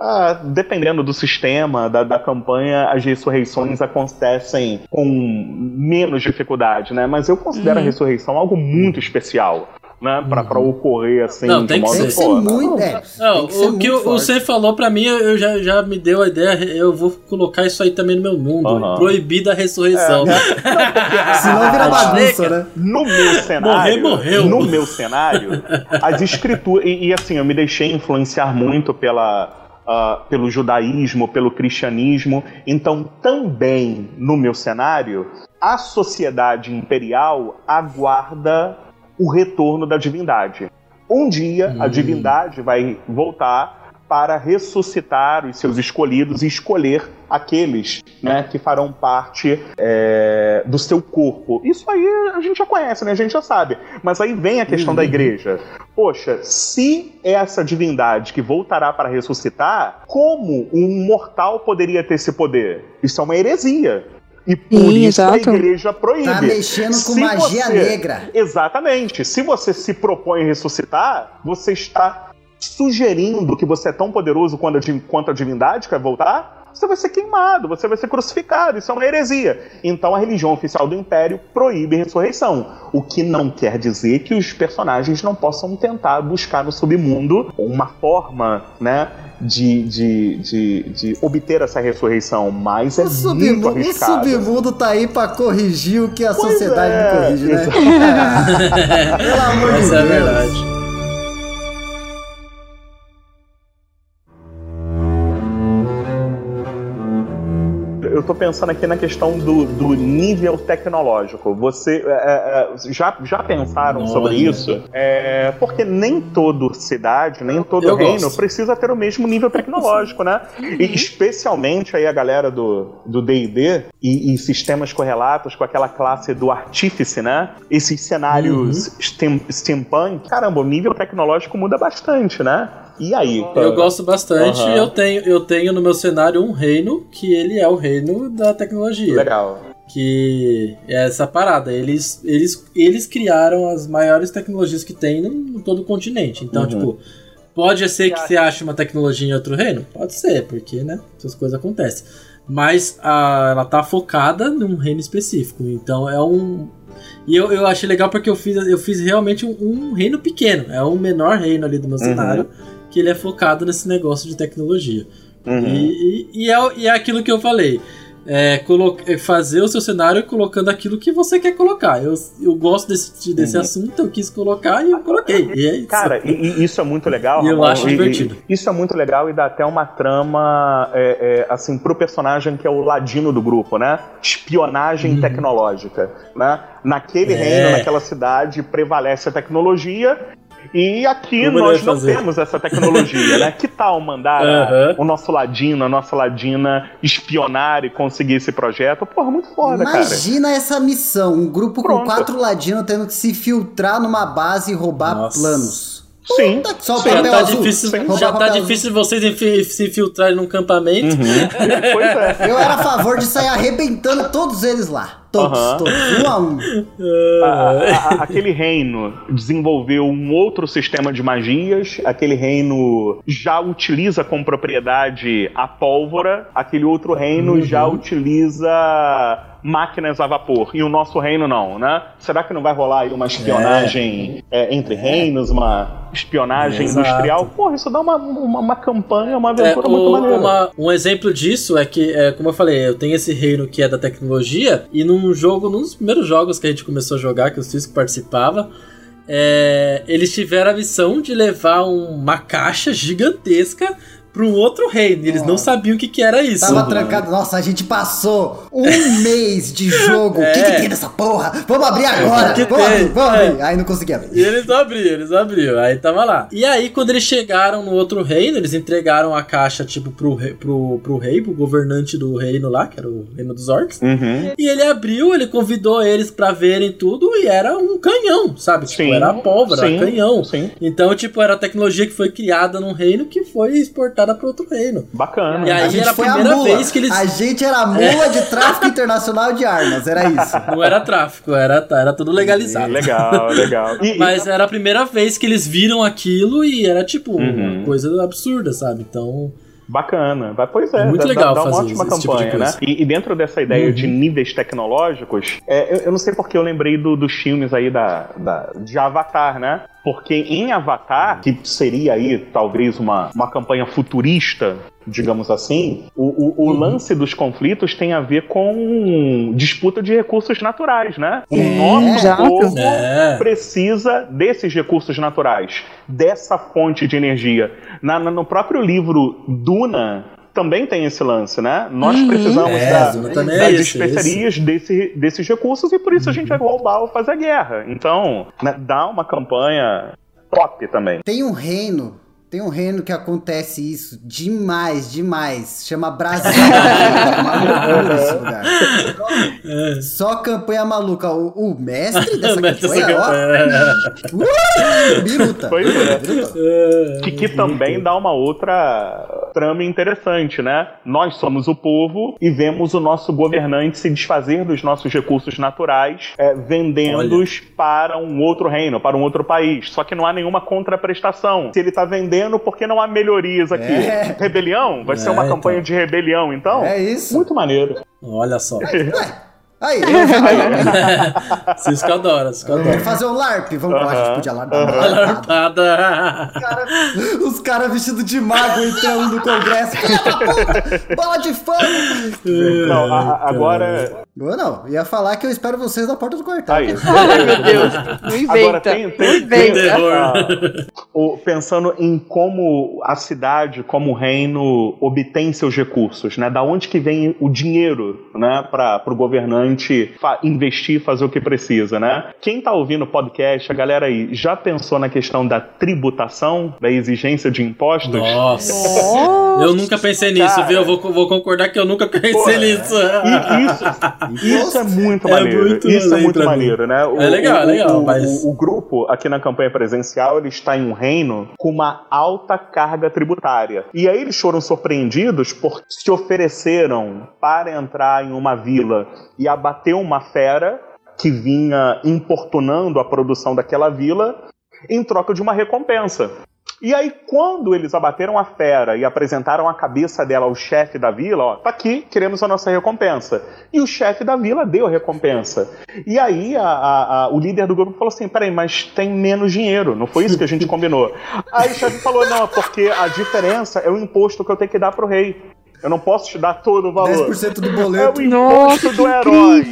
ah, dependendo do sistema, da, da campanha, as ressurreições acontecem com menos dificuldade, né? Mas eu considero uhum. a ressurreição algo muito especial né? Pra, pra uhum. ocorrer assim. Não, tem que ser, ser muito. É, não, o que você falou pra mim, eu já, já me deu a ideia, eu vou colocar isso aí também no meu mundo. Uhum. Proibida a ressurreição. É, Senão vira bagunça, né? No meu cenário. Morrer, morreu. No meu cenário, as escrituras. E, e assim, eu me deixei influenciar muito pela. Uh, pelo judaísmo, pelo cristianismo. Então, também no meu cenário, a sociedade imperial aguarda o retorno da divindade. Um dia a hum. divindade vai voltar para ressuscitar os seus escolhidos e escolher aqueles né, que farão parte é, do seu corpo. Isso aí a gente já conhece, né? A gente já sabe. Mas aí vem a questão uhum. da igreja. Poxa, se essa divindade que voltará para ressuscitar, como um mortal poderia ter esse poder? Isso é uma heresia. E por Sim, isso exato. a igreja proíbe. Tá mexendo com se magia você, negra. Exatamente. Se você se propõe a ressuscitar, você está sugerindo que você é tão poderoso quanto a, divindade que vai voltar, você vai ser queimado, você vai ser crucificado. Isso é uma heresia. Então a religião oficial do Império proíbe a ressurreição. O que não quer dizer que os personagens não possam tentar buscar no submundo uma forma, né? De, de, de, de obter essa ressurreição, mas é o muito arriscado. O submundo tá aí pra corrigir o que a pois sociedade é, não corrige, né? Pelo amor de Deus. é verdade. Tô pensando aqui na questão do, do nível tecnológico. Você é, é, já, já pensaram Nossa. sobre isso? É, porque nem toda cidade, nem todo eu reino gosto. precisa ter o mesmo nível tecnológico, né? E especialmente aí a galera do D&D e, e, sistemas correlatos com aquela classe do artífice, né? Esses cenários uhum. steam, steampunk. Caramba, o nível tecnológico muda bastante, né? E aí? Eu gosto bastante. Uhum. Eu, tenho, eu tenho no meu cenário um reino que ele é o reino da tecnologia. Legal. Que é essa parada. Eles, eles, eles criaram as maiores tecnologias que tem no, todo o continente. Então, uhum. tipo, pode ser que você ache uma tecnologia em outro reino? Pode ser, porque, né? Essas coisas acontecem. Mas a, ela tá focada num reino específico. Então é um. E eu, eu achei legal porque eu fiz, eu fiz realmente um, um reino pequeno. É o menor reino ali do meu uhum. Que ele é focado nesse negócio de tecnologia. Uhum. E, e, e, é, e é aquilo que eu falei é, é, fazer o seu cenário colocando aquilo que você quer colocar. Eu, eu gosto desse, desse uhum. assunto, eu quis colocar e eu coloquei. E é isso. Cara, e, e isso é muito legal. E eu acho divertido. isso é muito legal e dá até uma trama, é, é, assim, pro personagem que é o ladino do grupo, né? Espionagem uhum. tecnológica, né? Naquele é. reino, naquela cidade, prevalece a tecnologia e aqui Como nós não fazer? temos essa tecnologia, né? Que tal mandar uhum. o nosso ladino, a nossa ladina espionar e conseguir esse projeto? Porra, muito foda, Imagina cara. Imagina essa missão, um grupo Pronto. com quatro ladinos tendo que se filtrar numa base e roubar nossa. planos. Sim. Só sim. Já tá difícil, sim. já tá difícil vocês se infiltrarem num campamento. Uhum. pois é. Eu era a favor de sair arrebentando todos eles lá. Todos, uhum. todos, um a um. A, a, aquele reino desenvolveu um outro sistema de magias, aquele reino já utiliza com propriedade a pólvora, aquele outro reino uhum. já utiliza máquinas a vapor. E o nosso reino não, né? Será que não vai rolar aí uma espionagem é. É, entre reinos, uma espionagem Exato. industrial? Porra, isso dá uma, uma, uma campanha, uma aventura é, muito o, maneira. Uma, um exemplo disso é que, é, como eu falei, eu tenho esse reino que é da tecnologia, e num jogo, num dos primeiros jogos que a gente começou a jogar, que o Cisco participava, é, eles tiveram a missão de levar uma caixa gigantesca para um outro reino. Eles oh. não sabiam o que, que era isso. Tava trancado. Nossa, a gente passou um mês de jogo. O é. que, que tem nessa porra? Vamos abrir agora. Que vamos abrir, vamos abrir. É. Aí não consegui abrir. E eles abriram, eles abriram. Aí tava lá. E aí, quando eles chegaram no outro reino, eles entregaram a caixa, tipo, pro, rei, pro, pro rei, pro governante do reino lá, que era o reino dos orcs. Uhum. E ele abriu, ele convidou eles para verem tudo e era um canhão, sabe? Tipo, sim, era pólvora, sim, canhão. Sim. Então, tipo, era a tecnologia que foi criada num reino que foi exportada transportada para outro reino. Bacana. E aí era a primeira a vez que eles. A gente era a mula é. de tráfico internacional de armas, era isso. Não era tráfico, era, era tudo legalizado. Legal, legal. E, Mas era a primeira vez que eles viram aquilo e era tipo uhum. uma coisa absurda, sabe? Então. Bacana. Pois é, é muito dá, legal dá uma ótima tipo campanha, tipo né? E, e, dentro dessa ideia uhum. de níveis tecnológicos, é, eu, eu, não sei porque eu lembrei do, dos filmes aí da, da, de Avatar, né? Porque em Avatar, que seria aí talvez uma, uma campanha futurista, digamos assim, o, o, o uhum. lance dos conflitos tem a ver com disputa de recursos naturais, né? O é, nosso povo é. precisa desses recursos naturais, dessa fonte de energia. Na, no próprio livro Duna, também tem esse lance, né? Nós uhum. precisamos é, da, das é especiarias desse, desses recursos e por isso uhum. a gente vai uhum. roubar ou fazer a guerra. Então, né, dá uma campanha top também. Tem um reino tem um reino que acontece isso demais, demais. Chama Brasil. é. Só campanha maluca. O, o mestre dessa campanha, ó. Uh, biruta. Pois é. é. Que, que também dá uma outra trama interessante, né? Nós somos o povo e vemos o nosso governante se desfazer dos nossos recursos naturais, é, vendendo-os para um outro reino, para um outro país. Só que não há nenhuma contraprestação. Se ele está vendendo porque não há melhorias aqui. É. Rebelião? Vai é, ser uma então. campanha de rebelião, então? É isso. Muito maneiro. Olha só. Aí, Cisco adora, Cisco adora. Quer fazer um LARP? Vamos lá, a gente podia. Uhum. Larpada. Cara, os caras vestidos de mago entrando no congresso. Bola de fogo! Não, a, agora. Eu não, ia falar que eu espero vocês na porta do quartel. Ai, meu Deus, não inventa. Agora tem, tem, inventa. Tem, o, pensando em como a cidade, como o reino obtém seus recursos, né? Da onde que vem o dinheiro, né, para o governante fa investir, fazer o que precisa, né? Quem tá ouvindo o podcast, a galera aí, já pensou na questão da tributação, da exigência de impostos? Nossa! Eu nunca pensei nisso, Cara, viu? Eu vou, vou concordar que eu nunca pensei Pô, nisso. Isso, isso é muito é maneiro. Muito isso é muito maneiro, né? O, é legal, é legal. O, mas... o, o grupo, aqui na campanha presencial, ele está em um reino com uma alta carga tributária. E aí eles foram surpreendidos porque se ofereceram para entrar em uma vila e abateu uma fera que vinha importunando a produção daquela vila em troca de uma recompensa. E aí, quando eles abateram a fera e apresentaram a cabeça dela ao chefe da vila, ó, tá aqui, queremos a nossa recompensa. E o chefe da vila deu a recompensa. E aí a, a, a, o líder do grupo falou assim: peraí, mas tem menos dinheiro, não foi isso que a gente combinou. aí o chefe falou: não, porque a diferença é o imposto que eu tenho que dar pro rei. Eu não posso te dar todo o valor. 10% do boleto. É o imposto do herói.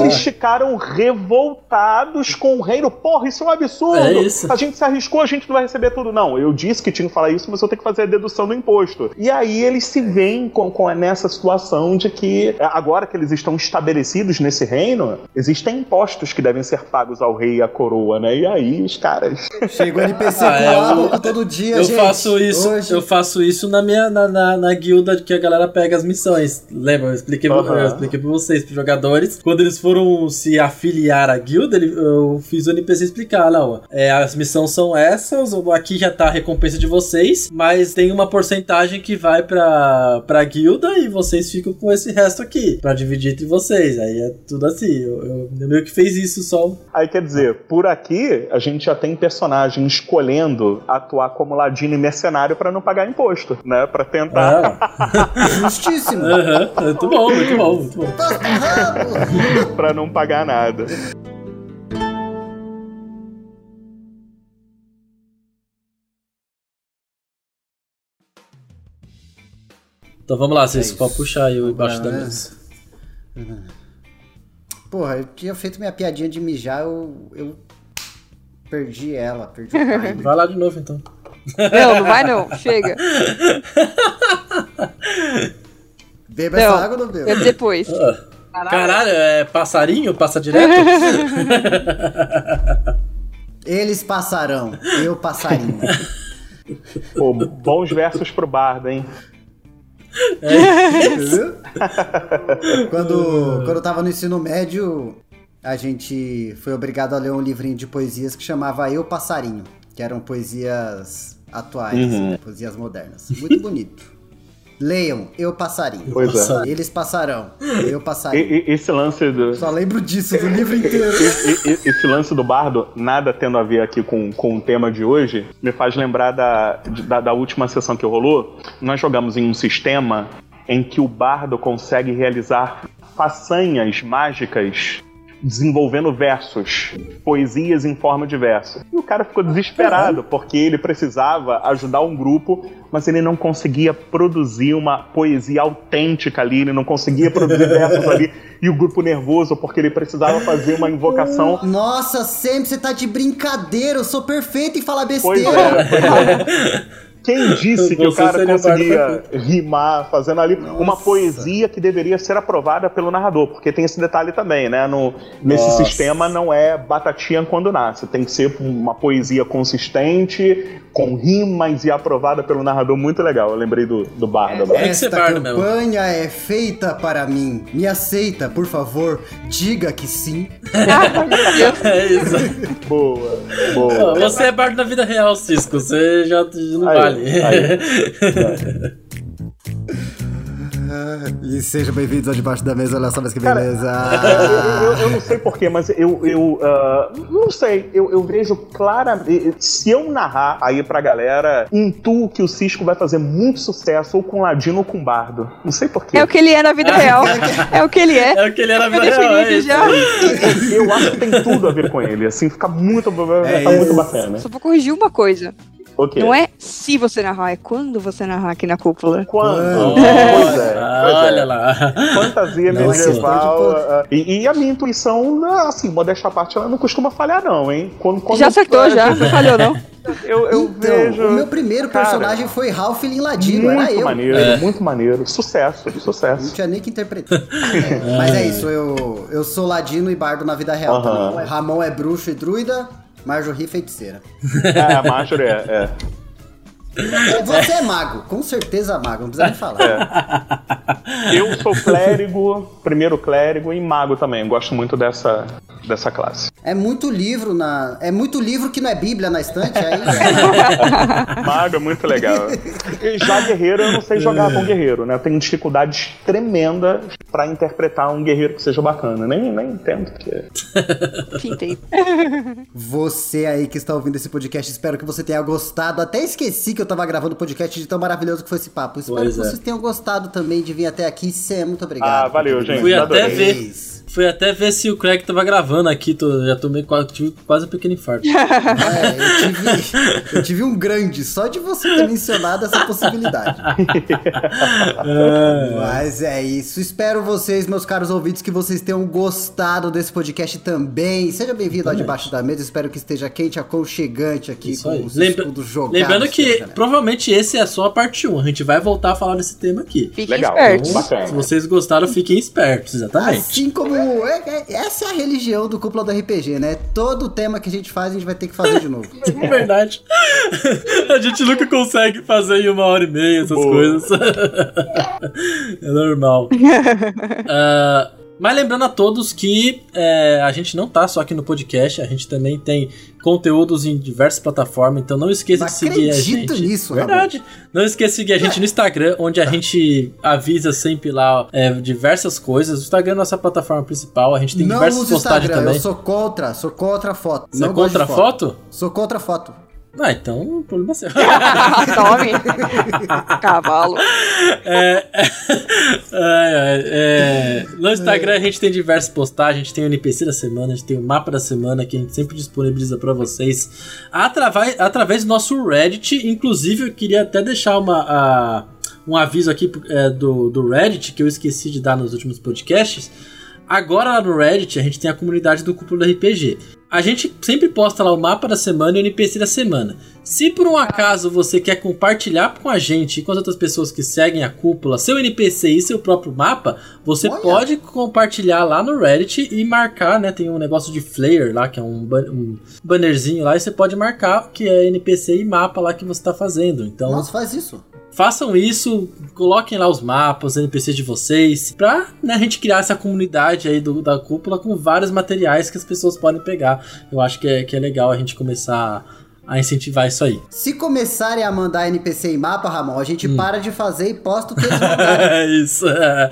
Eles ficaram revoltados com o reino. Porra, isso é um absurdo. É isso. A gente se arriscou, a gente não vai receber tudo. Não, eu disse que tinha que falar isso, mas eu tenho que fazer a dedução do imposto. E aí eles se veem com, com nessa situação de que, agora que eles estão estabelecidos nesse reino, existem impostos que devem ser pagos ao rei e à coroa, né? E aí os caras. Chegou o NPC Ah, com é, eu- todo dia, Eu gente. faço isso, Hoje. eu faço isso na minha na, na, na guilda que a galera pega as missões. Lembra? Eu expliquei, eu expliquei pra vocês, pros jogadores. Quando eles foram se afiliar à guilda, eu fiz o NPC explicar, não. É, as missões são essas, aqui já tá a recompensa de vocês, mas tem uma porcentagem que vai pra, pra guilda e vocês ficam com esse resto aqui, pra dividir entre vocês. Aí é tudo assim. Eu, eu, eu meio que fez isso só. Aí quer dizer, por aqui a gente já tem personagem escolhendo atuar como ladino e mercenário pra não pagar imposto, né? Pra tentar, Justíssimo. aham, muito bom, muito bom, muito bom. Rabo. pra não pagar nada. Então vamos lá, vocês É podem puxar aí o embaixo da né? mesa. Porra, eu tinha feito minha piadinha de mijar, eu, eu perdi ela, perdi o time. Vai lá de novo então. Não, não vai não. Chega. Beba Não, essa água ou não beba? depois. Caralho, é passarinho? Passa direto? Eles passarão, eu passarinho. Pô, bons versos pro bardo, hein? Entendeu? quando, quando eu tava no ensino médio, a gente foi obrigado a ler um livrinho de poesias que chamava Eu Passarinho, que eram poesias atuais, Uhum. né, poesias modernas. Muito bonito. Leiam, Eu Passarinho. Pois é. Eles passarão, eu passarinho. e- esse lance do. Só lembro disso do livro inteiro. e- Esse lance do bardo, nada tendo a ver aqui com, com o tema de hoje, me faz lembrar da, da, da última sessão que rolou. Nós jogamos em um sistema em que o bardo consegue realizar façanhas mágicas desenvolvendo versos, poesias em forma de verso. E o cara ficou desesperado porque ele precisava ajudar um grupo, mas ele não conseguia produzir uma poesia autêntica ali, ele não conseguia produzir versos ali. E o grupo nervoso porque ele precisava fazer uma invocação. Nossa, sempre você tá de brincadeira, eu sou perfeito em falar Pois besteira. é, pois é. Quem disse que o cara conseguia rimar, fazendo ali uma poesia que deveria ser aprovada pelo narrador? Porque tem esse detalhe também, né? No, nesse Nossa. sistema não é batatinha quando nasce. Tem que ser uma poesia consistente, com rimas e aprovada pelo narrador. Muito legal. Eu lembrei do, do bardo. ser Esta bardo mesmo. campanha é feita para mim. Me aceita, por favor. Diga que sim. É isso. Boa, boa. Você é bardo na vida real, Cisco. Você já não Aí, vale. Aí. E sejam bem-vindos ao Debaixo da Mesa. Olha só, mas que Cara, beleza. Eu, eu- eu não sei porquê, mas eu, eu ah, não sei. Eu, eu vejo claramente. Se eu narrar aí pra galera, intuo que o Cisco vai fazer muito sucesso ou com Ladino ou com Bardo. Não sei porquê. É o que ele é na vida real. É o que ele é. É o que ele era na Tá vida real. É já. Eu acho que tem tudo a ver com ele. Assim, fica muito, É ficar muito bacana. Só vou corrigir uma coisa. Não é se você narrar, é quando você narrar aqui na cúpula. Quando? Pois é. pois é. Olha lá. Fantasia Não medieval. ah, e, e a minha intuição, assim, modéstia à parte, ela não costuma falhar, não, hein? Quando, quando Já acertou, já. Não falhou, não. Eu, eu então, vejo. o meu primeiro Cara, personagem foi Ralph Ladino, era Muito eu. maneiro, É. muito maneiro. Sucesso, Não sucesso. tinha nem que interpretar. É, Mas é isso, eu, eu sou ladino e bardo na vida real Aham. também. Ramon é bruxo e druida, Marjorie feiticeira. É, Marjorie é. é. Você é mago, com certeza mago, não precisa nem falar. É. Eu sou clérigo, primeiro clérigo e mago também. Eu gosto muito dessa, dessa classe. É muito livro na. É muito livro que não é Bíblia na estante, aí. mago é muito legal. E já guerreiro, eu não sei jogar com guerreiro, né? Eu tenho dificuldades tremendas pra interpretar um guerreiro que seja bacana. Nem, nem entendo. Pintei. Você aí que está ouvindo esse podcast, espero que você tenha gostado. Até esqueci que eu tava gravando o podcast de tão maravilhoso que foi esse papo. Espero Pois que é. vocês tenham gostado também de vir até aqui. Cê, muito obrigado. Ah, valeu, gente. Fui até ver. Fui até ver se o Craig tava gravando aqui, tô, já tomei quase, tive quase um pequeno infarto. É, eu tive, eu tive um grande só de você ter mencionado essa possibilidade. Mas é isso. Espero vocês, meus caros ouvintes, que vocês tenham gostado desse podcast também. Seja bem-vindo lá debaixo da mesa. Espero que esteja quente, aconchegante aqui Isso com aí. os Lembra- jogados. Lembrando que. Provavelmente esse é só a parte 1. A gente vai voltar a falar desse tema aqui. Fiquem Legal. espertos. Bacana. Se vocês gostaram, fiquem espertos, exatamente. Assim como. é- é- essa é a religião do cúpula do RPG, né? Todo tema que a gente faz, a gente vai ter que fazer de novo. É verdade. A gente nunca consegue fazer em uma hora e meia essas Boa. coisas. É normal. Ah, mas lembrando a todos que é, a gente não tá só aqui no podcast, a gente também tem conteúdos em diversas plataformas, então não esqueça Não de seguir a acredito gente. nisso. Verdade. Não esqueça de seguir a gente no Instagram, onde a gente avisa sempre lá é, diversas coisas. O Instagram é a nossa plataforma principal, a gente tem não diversas postagens Instagram, também. eu sou contra, sou contra a foto. Você é não de contra a foto? Sou contra a foto. Ah, então problema é seu. Tome. Cavalo. É, é, é, é, no Instagram a gente tem diversas postagens, a gente tem o NPC da semana, a gente tem o mapa da semana que a gente sempre disponibiliza pra vocês através, através do nosso Reddit. Inclusive, eu queria até deixar uma, um aviso aqui é, do, do Reddit que eu esqueci de dar nos últimos podcasts. Agora lá no Reddit a gente tem a comunidade do Cúpula do RPG. A gente sempre posta lá o mapa da semana e o NPC da semana. Se por um acaso você quer compartilhar com a gente e com as outras pessoas que seguem a cúpula seu NPC e seu próprio mapa, você Olha. pode compartilhar lá no Reddit e marcar, né? Tem um negócio de flare lá, que é um, ban- um bannerzinho lá, e você pode marcar que é NPC e mapa lá que você tá fazendo. Então, Nossa, faz isso. Façam isso, coloquem lá os mapas, NPCs de vocês, pra né, a gente criar essa comunidade aí do- da cúpula com vários materiais que as pessoas podem pegar. Eu acho que é, que é legal a gente começar a incentivar isso aí. Se começarem a mandar NPC em mapa, Ramon, a gente Hum. para de fazer e posta o que eles mandarem. É isso. é.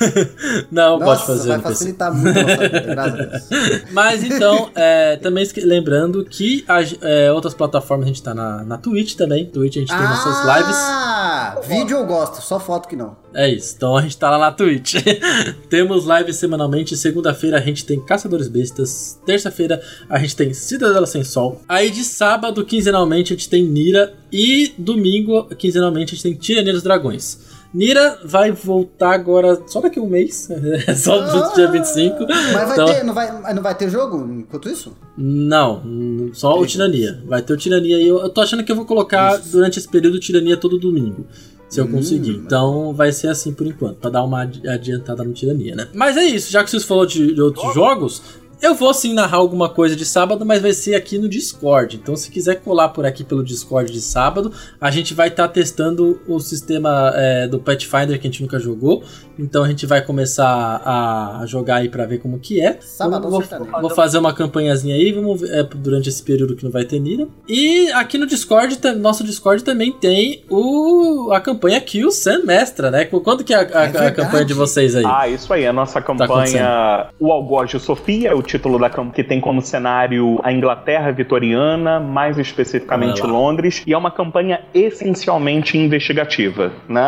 Não pode Nossa, fazer vai NPC. facilitar muito a nossa vida, graças a Deus. Mas então, é, também lembrando que a ge- é, outras plataformas a gente tá na, na Twitch também. Twitch a gente tem nossas lives. Ah, vídeo eu gosto, só foto que não. É isso, então a gente tá lá na Twitch. Temos lives semanalmente. Segunda-feira a gente tem Caçadores Bestas. Terça-feira a gente tem Cidadela Sem Sol. Aí de sábado, quinzenalmente, a gente tem Nira. E domingo, quinzenalmente, a gente tem Tirania dos Dragões. Nira vai voltar agora só daqui a um mês. É só no dia 25. Mas vai Então- ter, não vai, não vai ter jogo enquanto isso? Não, só o Tirania. Vai ter o Tirania aí. Eu, eu tô achando que eu vou colocar durante esse período o Tirania todo domingo. Se eu Hum, conseguir. Então vai ser assim por enquanto, pra dar uma adi- adiantada no Tirania, né? Mas é isso, já que vocês falaram de, de outros jogos, eu vou sim narrar alguma coisa de sábado, mas vai ser aqui no Discord. Então se quiser colar por aqui pelo Discord de sábado, a gente vai estar testando o sistema é, do Pathfinder que a gente nunca jogou. Então a gente vai começar a, a jogar aí pra ver como que é. Sábado vou, vou fazer uma campanhazinha aí, vamos ver, é, durante esse período que não vai ter Nira. E aqui no Discord, nosso Discord também tem o, a campanha Kill Sam Mestra, né? Quando que é a, a- a verdade. campanha de vocês aí? Ah, isso aí, a nossa Tá campanha O Algoz de Sofia, é o título da campanha que tem como cenário a Inglaterra vitoriana, mais especificamente. Londres, e é uma campanha essencialmente investigativa, né?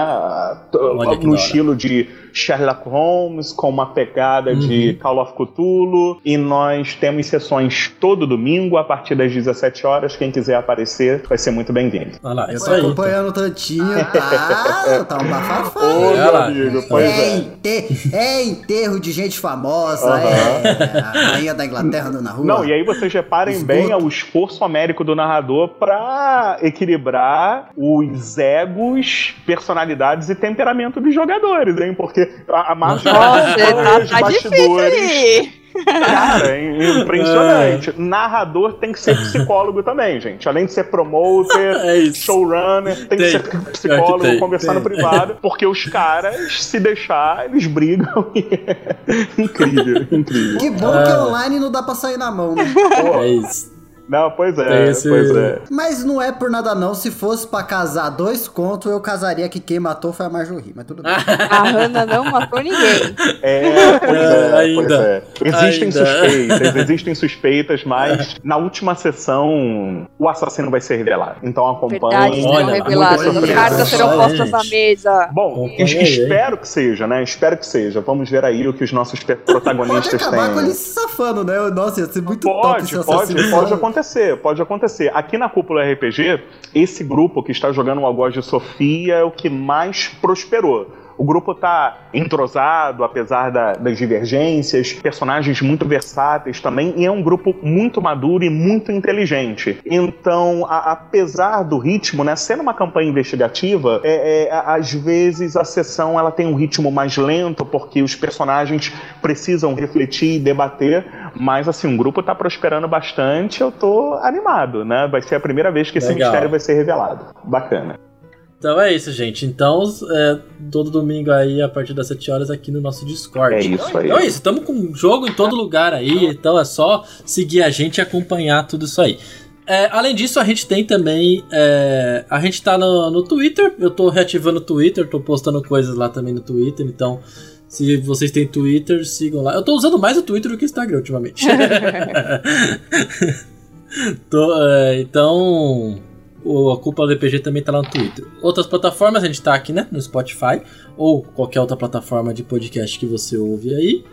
Olha no estilo de Sherlock Holmes, com uma pegada Uhum. de Call of Cthulhu, e nós temos sessões todo domingo a partir das 17 horas. Quem quiser aparecer vai ser muito bem-vindo. Olha lá, Eu isso tô aí. acompanhando o tantinho, tá? Tá um bafafá. Ô, É meu amigo, pois É, é. ente- é enterro de gente famosa, Aham. é rainha da Inglaterra andando na rua. Não, e aí vocês reparem Esgoto. bem o esforço homérico do narrador pra equilibrar os egos, personalidades e temperamento dos jogadores, hein? Porque a, a margem Nossa, tá, tá difícil bastidores aí. Cara, é impressionante. Narrador tem que ser psicólogo também, gente. Além de ser promoter, É showrunner, tem, Tem. que ser psicólogo, tem. conversar no privado, porque os caras, se deixar, eles brigam. incrível, incrível. Que bom que online não dá pra sair na mão, né? Pô, É isso. Não, pois é, esse- pois é. Mas não é por nada não. Se fosse pra casar dois contos, eu casaria que quem matou foi a Marjorie. Mas tudo bem. A Hannah não matou ninguém. É, pois é, É, ainda. pois é. Existem Ainda. suspeitas, existem suspeitas, mas na última sessão o assassino vai ser revelado. Então acompanhe. Verdades serão Olha, reveladas. muita As cartas serão postas na mesa. Bom, hein? espero que seja, né? Espero que seja. Vamos ver aí o que os nossos pe- Pode protagonistas acabar com têm. ele se safando, né? Nossa, ia ser muito top Pode, esse pode, assassino. pode acontecer, pode acontecer. Aqui na Cúpula RPG, esse grupo que está jogando o Algoz de Sofia é o que mais prosperou. O grupo tá entrosado, apesar da- das divergências, personagens muito versáteis também, e é um grupo muito maduro e muito inteligente. Então, a- apesar do ritmo, né, sendo uma campanha investigativa, é, é, às vezes a sessão ela tem um ritmo mais lento, porque os personagens precisam refletir e debater, mas assim, o grupo tá prosperando bastante, eu tô animado, né? Vai ser a primeira vez que esse Legal. mistério vai ser revelado. Bacana. Então é isso, gente. Então, é, todo domingo aí, a partir das 7 horas, aqui no nosso Discord. É isso aí. Então é isso, estamos com jogo em todo lugar aí, então é só seguir a gente e acompanhar tudo isso aí. É, além disso, a gente tem também. é, a gente tá no, no Twitter. Eu tô reativando o Twitter, tô postando coisas lá também no Twitter, então. Se vocês têm Twitter, sigam lá. Eu tô usando mais o Twitter do que o Instagram ultimamente. Tô, é, então, a Culpa do RPG também tá lá no Twitter. Outras plataformas, a gente tá aqui, né? No Spotify, ou qualquer outra plataforma de podcast que você ouve aí.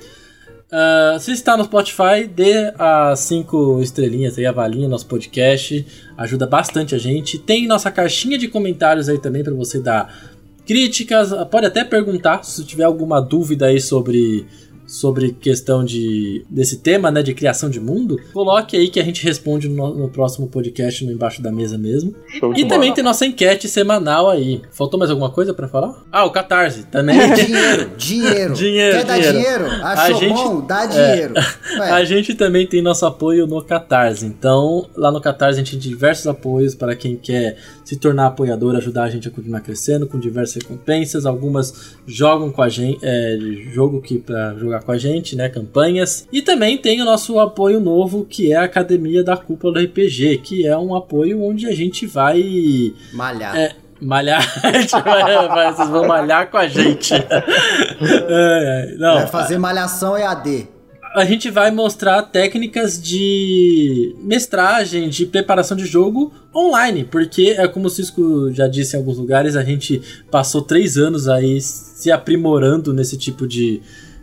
Ah, se está no Spotify, dê as cinco estrelinhas aí, avalie nosso podcast, ajuda bastante a gente. Tem nossa caixinha de comentários aí também para você dar críticas, pode até perguntar se tiver alguma dúvida aí sobre sobre questão de desse tema, né, de criação de mundo. Coloque aí que a gente responde no, no próximo podcast no embaixo da mesa mesmo. Show de E bola. também tem nossa enquete semanal aí. Faltou mais alguma coisa para falar? Ah, o Catarse também. Dinheiro, dinheiro. Dinheiro, Quer dar dinheiro. dinheiro? A Achou gente- bom? Dá dinheiro. Ué, A gente também tem nosso apoio no Catarse. Então, lá no Catarse a gente tem diversos apoios para quem quer se tornar apoiador, ajudar a gente a continuar crescendo, com diversas recompensas. Algumas jogam com a gente, é, jogo que para jogar com a gente, né, campanhas. E também tem o nosso apoio novo, que é a Academia da Cúpula do RPG, que é um apoio onde a gente vai malhar. É, Malhar, vai- vocês vão malhar com a gente. É, é, não, Vai fazer malhação EAD. a gente vai mostrar técnicas de mestragem, de preparação de jogo online, porque é como o Cisco já disse em alguns lugares, a gente passou três anos aí se aprimorando nesse tipo de,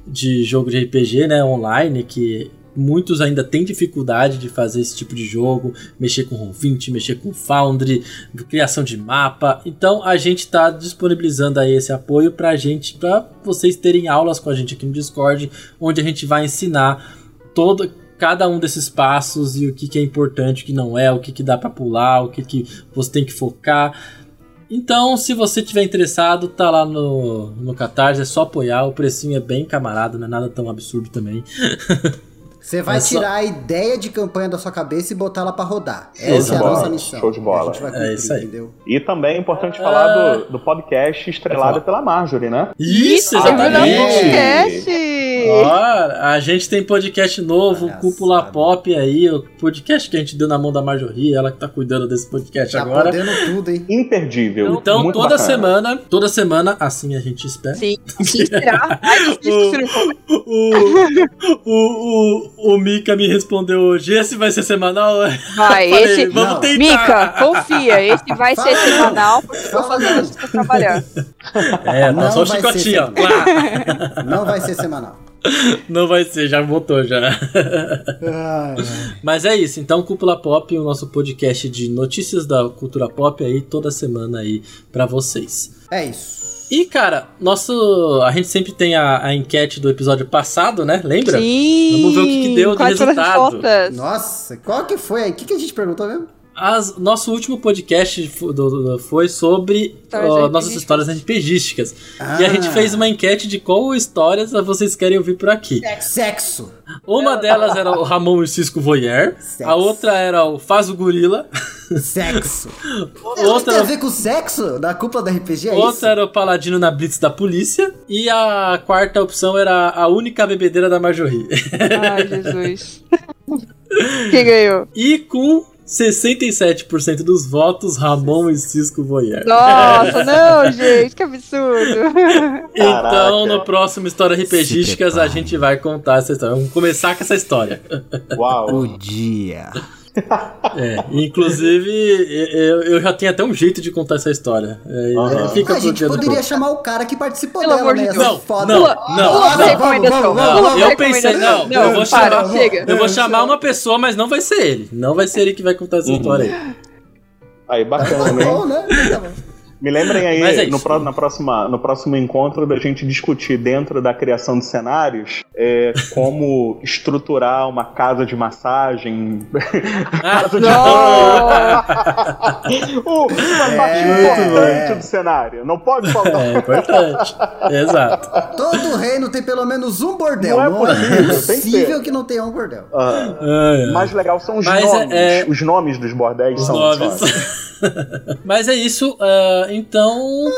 de jogo de RPG, né, online, que muitos ainda têm dificuldade de fazer esse tipo de jogo, mexer com Roll20, mexer com Foundry, criação de mapa. Então a gente está disponibilizando aí esse apoio para gente, para vocês terem aulas com a gente aqui no Discord, onde a gente vai ensinar todo cada um desses passos e o que, que é importante, o que não é, o que, que dá para pular, o que, que você tem que focar. Então, se você tiver interessado, tá lá no, no Catarse, é só apoiar. O precinho é bem camarada, não é nada tão absurdo também. Você vai É só- tirar a ideia de campanha da sua cabeça e botar ela pra rodar. Show Essa é a bola, nossa missão. show de bola. A gente vai É cumprir, isso aí. entendeu? E também é importante falar Ah. do, do podcast estrelado pela Marjorie, né? Isso, você viu no Ó, a gente tem podcast novo, Palhaçada. Cúpula Pop aí, o podcast que a gente deu na mão da Marjorie, ela que tá cuidando desse podcast Tá agora. podendo tudo, hein? Imperdível. Então, muito toda bacana. semana, toda semana, assim a gente espera. Sim, sim, será? O, o, o, o Mika me respondeu hoje, esse vai ser semanal? Vai, Falei, esse. vamos Não. tentar. Mica, confia, esse vai ser não. semanal, porque eu tô fazendo isso pra trabalhar. É, tá Não só o chicotinho, ó. Não vai ser semanal. Não vai ser, já botou já. Ai, ai. Mas é isso, então Cúpula Pop, o nosso podcast de notícias da cultura pop aí toda semana aí pra vocês. É isso. E cara, nosso, a gente sempre tem a, a enquete do episódio passado, né? Lembra? Sim! Vamos ver o que que deu de resultado. Nossa, qual que foi aí? O que, que a gente perguntou mesmo? As- nosso último podcast foi sobre Histórias ó, nossas histórias RPGísticas. Ah. E a gente fez uma enquete de qual histórias vocês querem ouvir por aqui. Sexo. Uma delas era o Ramon e o Cisco Voyeur, Sexo. a outra era o Faz o Gorila, Sexo. Tem outra, a ver com sexo? Da cúpula da RPG, é outra isso? era o Paladino na Blitz da polícia e a quarta opção era a única bebedeira da Marjorie. Ai, Jesus. Quem ganhou? E com 67% dos votos, Ramon e Cisco Voyeur. Nossa, não, gente, que absurdo. Então, no próximo História RPGísticas, a gente vai contar essa história. Vamos começar com essa história. Uau. O dia. É, inclusive, eu, eu já tenho até um jeito de contar essa história. É, Aham. Fica a gente poderia chamar o cara que participou Pelo dela, amor de né? Deus. Essa Não, foda. não, não, pula não. recomendação. Pula vamos, a Eu pensei, recomendação. não, eu vou para, chamar, chega. eu vou chamar uma pessoa, mas não vai ser ele. Não vai ser ele que vai contar essa história aí. Aí, Tá bacana, hein? bom, né? Tá bom. Me lembrem é aí, isso. no, pró- na próxima, no próximo encontro, da gente discutir dentro da criação de cenários é, como estruturar uma casa de massagem. casa de Uh, uma parte importante do cenário. Não pode faltar. É importante. Exato. Todo reino tem pelo menos um bordel. Não é Não é, possível, tem que possível ter. que não tenha um bordel. Ah, ai. o mais legal são os Mas é- nomes. é- Os nomes dos bordéis Os são. nomes. Mas é isso. ah, então.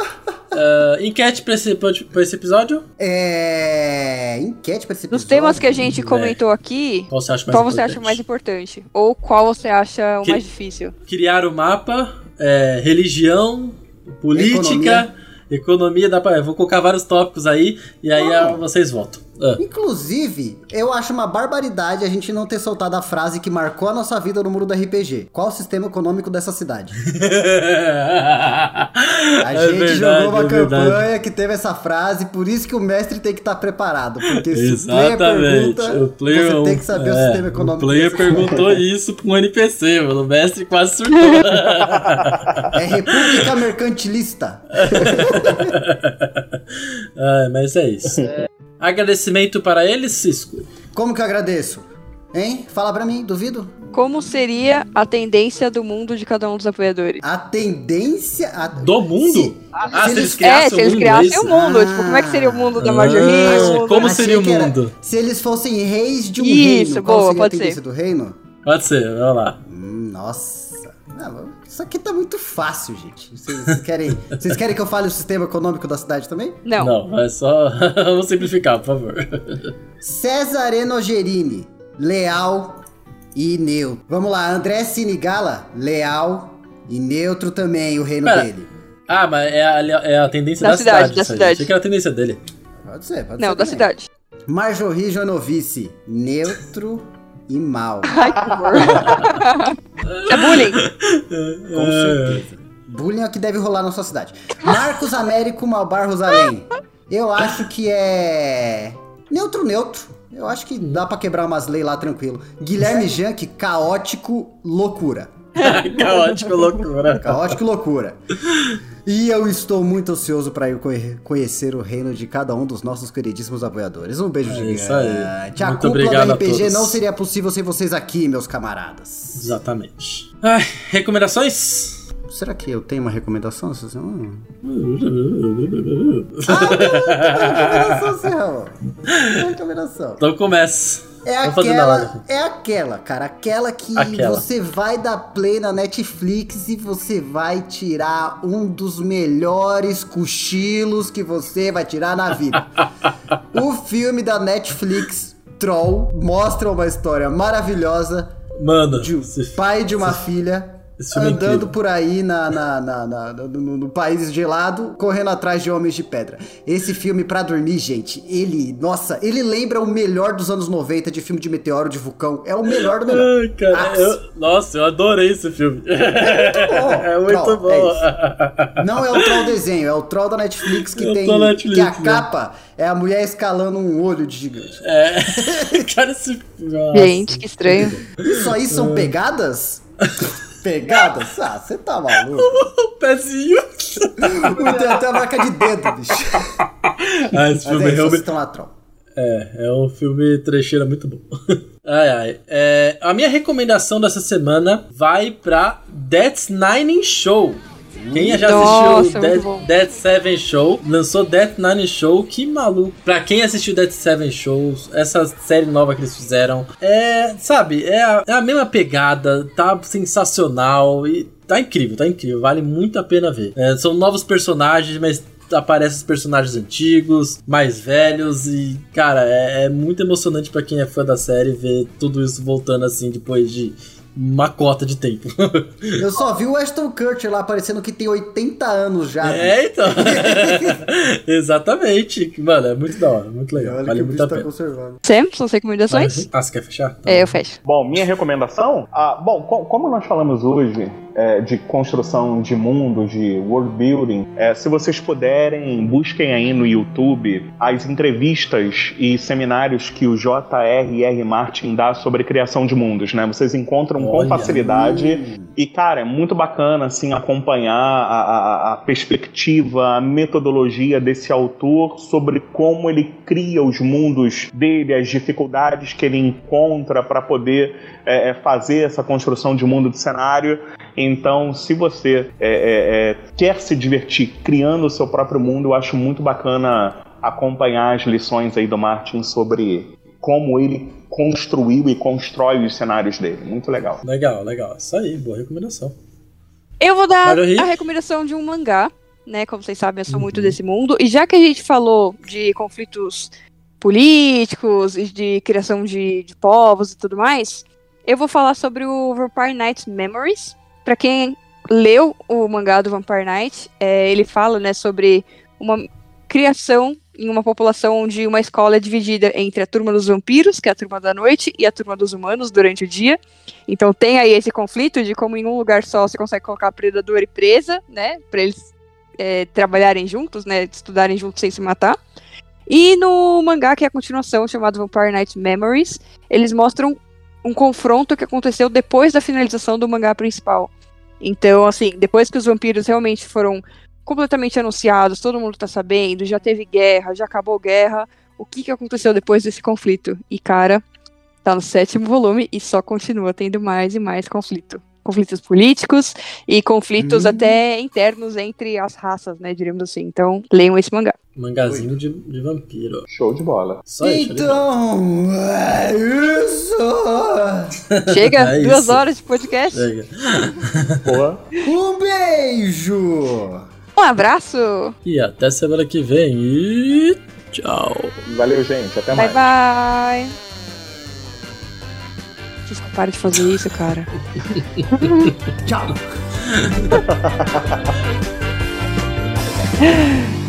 ah, enquete pra esse, pra esse episódio? É. Enquete pra esse Dos episódio. temas que a gente comentou aqui, Qual você acha mais qual você importante? acha mais importante? Ou qual você acha o Que- mais difícil? Criar o mapa, é, religião, política, Economia. economia. dá pra, eu vou colocar vários tópicos aí e aí ah, vocês votam. Ah. Inclusive, eu acho uma barbaridade a gente não ter soltado a frase que marcou a nossa vida no muro do RPG. Qual o sistema econômico dessa cidade? A É gente verdade, jogou uma é verdade. campanha que teve essa frase, por isso que o mestre tem que estar preparado. Porque se o player Exatamente. pergunta, o player, você tem que saber o é, sistema econômico. O player perguntou isso pra um NPC, mano. O mestre quase surtou. É República Mercantilista. Ah, mas é isso. Agradecimento para eles, Cisco. Como que eu agradeço? Hein? Fala pra mim, duvido. Como seria a tendência do mundo de cada um dos apoiadores? A tendência. a- Do mundo? Se- ah, se se eles eles- criassem é, se eles o mundo, criassem é isso? o mundo. Ah. Tipo, como é que seria o mundo da Marjorie? Ah, mundo- como Achei seria o que era- mundo? se eles fossem reis de um Isso, reino, qual boa, seria pode a tendência ser. do reino? Pode ser, vamos lá. Hum, nossa. Ah, isso aqui tá muito fácil, gente. Vocês querem, vocês querem que eu fale o sistema econômico da cidade também? Não. Não, é só. Vamos simplificar, por favor. César Enogerini, leal e neutro. Vamos lá, André Sinigala, leal e neutro também, o reino Pera. dele. Ah, mas é a, é a tendência Da da, cidade, cidade. da cidade. Achei que era a tendência dele. Pode ser, pode Não, ser. da também. cidade. Marjorie Jonovice, neutro e mal. Ai, que horror. é bullying. Com certeza. Bullying é o que deve rolar na sua cidade. Marcos Américo Malbar Rosalém. Eu acho que é. Neutro, neutro. Eu acho que dá pra quebrar umas leis lá tranquilo. Guilherme Jank, caótico, loucura. Caótico, loucura. Caótico, loucura. E eu estou muito ansioso para conhecer o reino de cada um dos nossos queridíssimos apoiadores. Um beijo É gigante. isso aí. A Muito obrigado do a RPG todos. não seria possível sem vocês aqui, meus camaradas. Exatamente. Ai, recomendações? Será que eu tenho uma recomendação essa semana? Ah, recomendação, Serrão. Recomendação. então começa. É aquela, é aquela, cara, aquela que Aquela. você vai dar play na Netflix e você vai tirar um dos melhores cochilos que você vai tirar na vida. o filme da Netflix, Troll, mostra uma história maravilhosa Mano, de um pai de uma filha é andando por aí na, na, na- na- no, no- no país gelado, correndo atrás de homens de pedra. Esse filme, pra dormir, gente, ele, nossa, ele lembra o melhor dos anos 90 de filme de meteoro, de vulcão. É o melhor do melhor. Ai, cara, eu- nossa, eu adorei esse filme. É muito Troll, bom. é Não é o troll desenho, é o troll da Netflix que É o tem. troll da Netflix, que a né? capa é a mulher escalando um olho de gigante. É. Cara, esse. Nossa. Gente, que estranho. Isso aí É. são pegadas? pegadas? Ah, você tá maluco. O pezinho. Tem até a marca de dedo, bicho. Ah, esse Mas filme é realmente. estão. É, é um filme trecheira muito bom. Ai, ai. É, a minha recomendação dessa semana vai pra That's Nine Show. Quem já assistiu muito Dead, Seven Show, lançou Dead Nine Show, que maluco. Pra quem assistiu Dead Seven Shows, essa série nova que eles fizeram, é, sabe, é a, é a mesma pegada, tá sensacional e tá incrível, tá incrível, vale muito a pena ver. É, são novos personagens, mas aparecem os personagens antigos, mais velhos e, cara, é, é muito emocionante pra quem é fã da série ver tudo isso voltando assim depois de uma cota de tempo. Eu só vi o Ashton Kutcher lá aparecendo que tem 80 anos já. É, então. Exatamente. Mano, é muito da hora, muito legal. Olha vale muito a tá pena. conservado. Sam, suas recomendações? Ah, você quer fechar? Tá É, bom. eu fecho. Bom, minha recomendação? Ah, bom, co- como nós falamos hoje é, de construção de mundo, de world building, é, se vocês puderem, busquem aí no YouTube as entrevistas e seminários que o J.R.R. Martin dá sobre criação de mundos, né? Vocês encontram com Olha. facilidade. E, cara, é muito bacana, assim, acompanhar a, a- a perspectiva, a metodologia desse autor sobre como ele cria os mundos dele, as dificuldades que ele encontra para poder é, é, fazer essa construção de mundo de cenário. Então, se você é, é, é, quer se divertir criando o seu próprio mundo, eu acho muito bacana acompanhar as lições aí do Martin sobre como ele construiu e constrói os cenários dele. Muito legal. Legal, legal. Isso aí, boa recomendação. Eu vou dar a recomendação de um mangá, né? Como vocês sabem, eu sou muito desse mundo. E já que a gente falou de conflitos políticos e de criação de, de povos e tudo mais, eu vou falar sobre o Vampire Knight Memories. Pra quem leu o mangá do Vampire Knight, é, ele fala, né, sobre uma criação em uma população onde uma escola é dividida entre a turma dos vampiros, que é a turma da noite, e a turma dos humanos durante o dia. Então tem aí esse conflito de como em um lugar só você consegue colocar predador e presa, né? Pra eles é, trabalharem juntos, né? Estudarem juntos sem se matar. E no mangá, que é a continuação, chamado Vampire Knight Memories, eles mostram um confronto que aconteceu depois da finalização do mangá principal. Então, assim, depois que os vampiros realmente foram completamente anunciados, todo mundo tá sabendo, já teve guerra, já acabou guerra, o que, que aconteceu depois desse conflito? E, cara, tá no sétimo volume e só continua tendo mais e mais conflito. Conflitos políticos e conflitos Hum. até internos entre as raças, né, diríamos assim. Então, leiam esse mangá. Mangazinho de, de vampiro. Show de bola. Só isso. ali. Então, é isso! Chega, É duas isso. horas de podcast. Chega. Um beijo! Um abraço. E até semana que vem. E tchau. Valeu, gente. Até Bye, mais. bye. Vocês parem de fazer isso, cara. Tchau!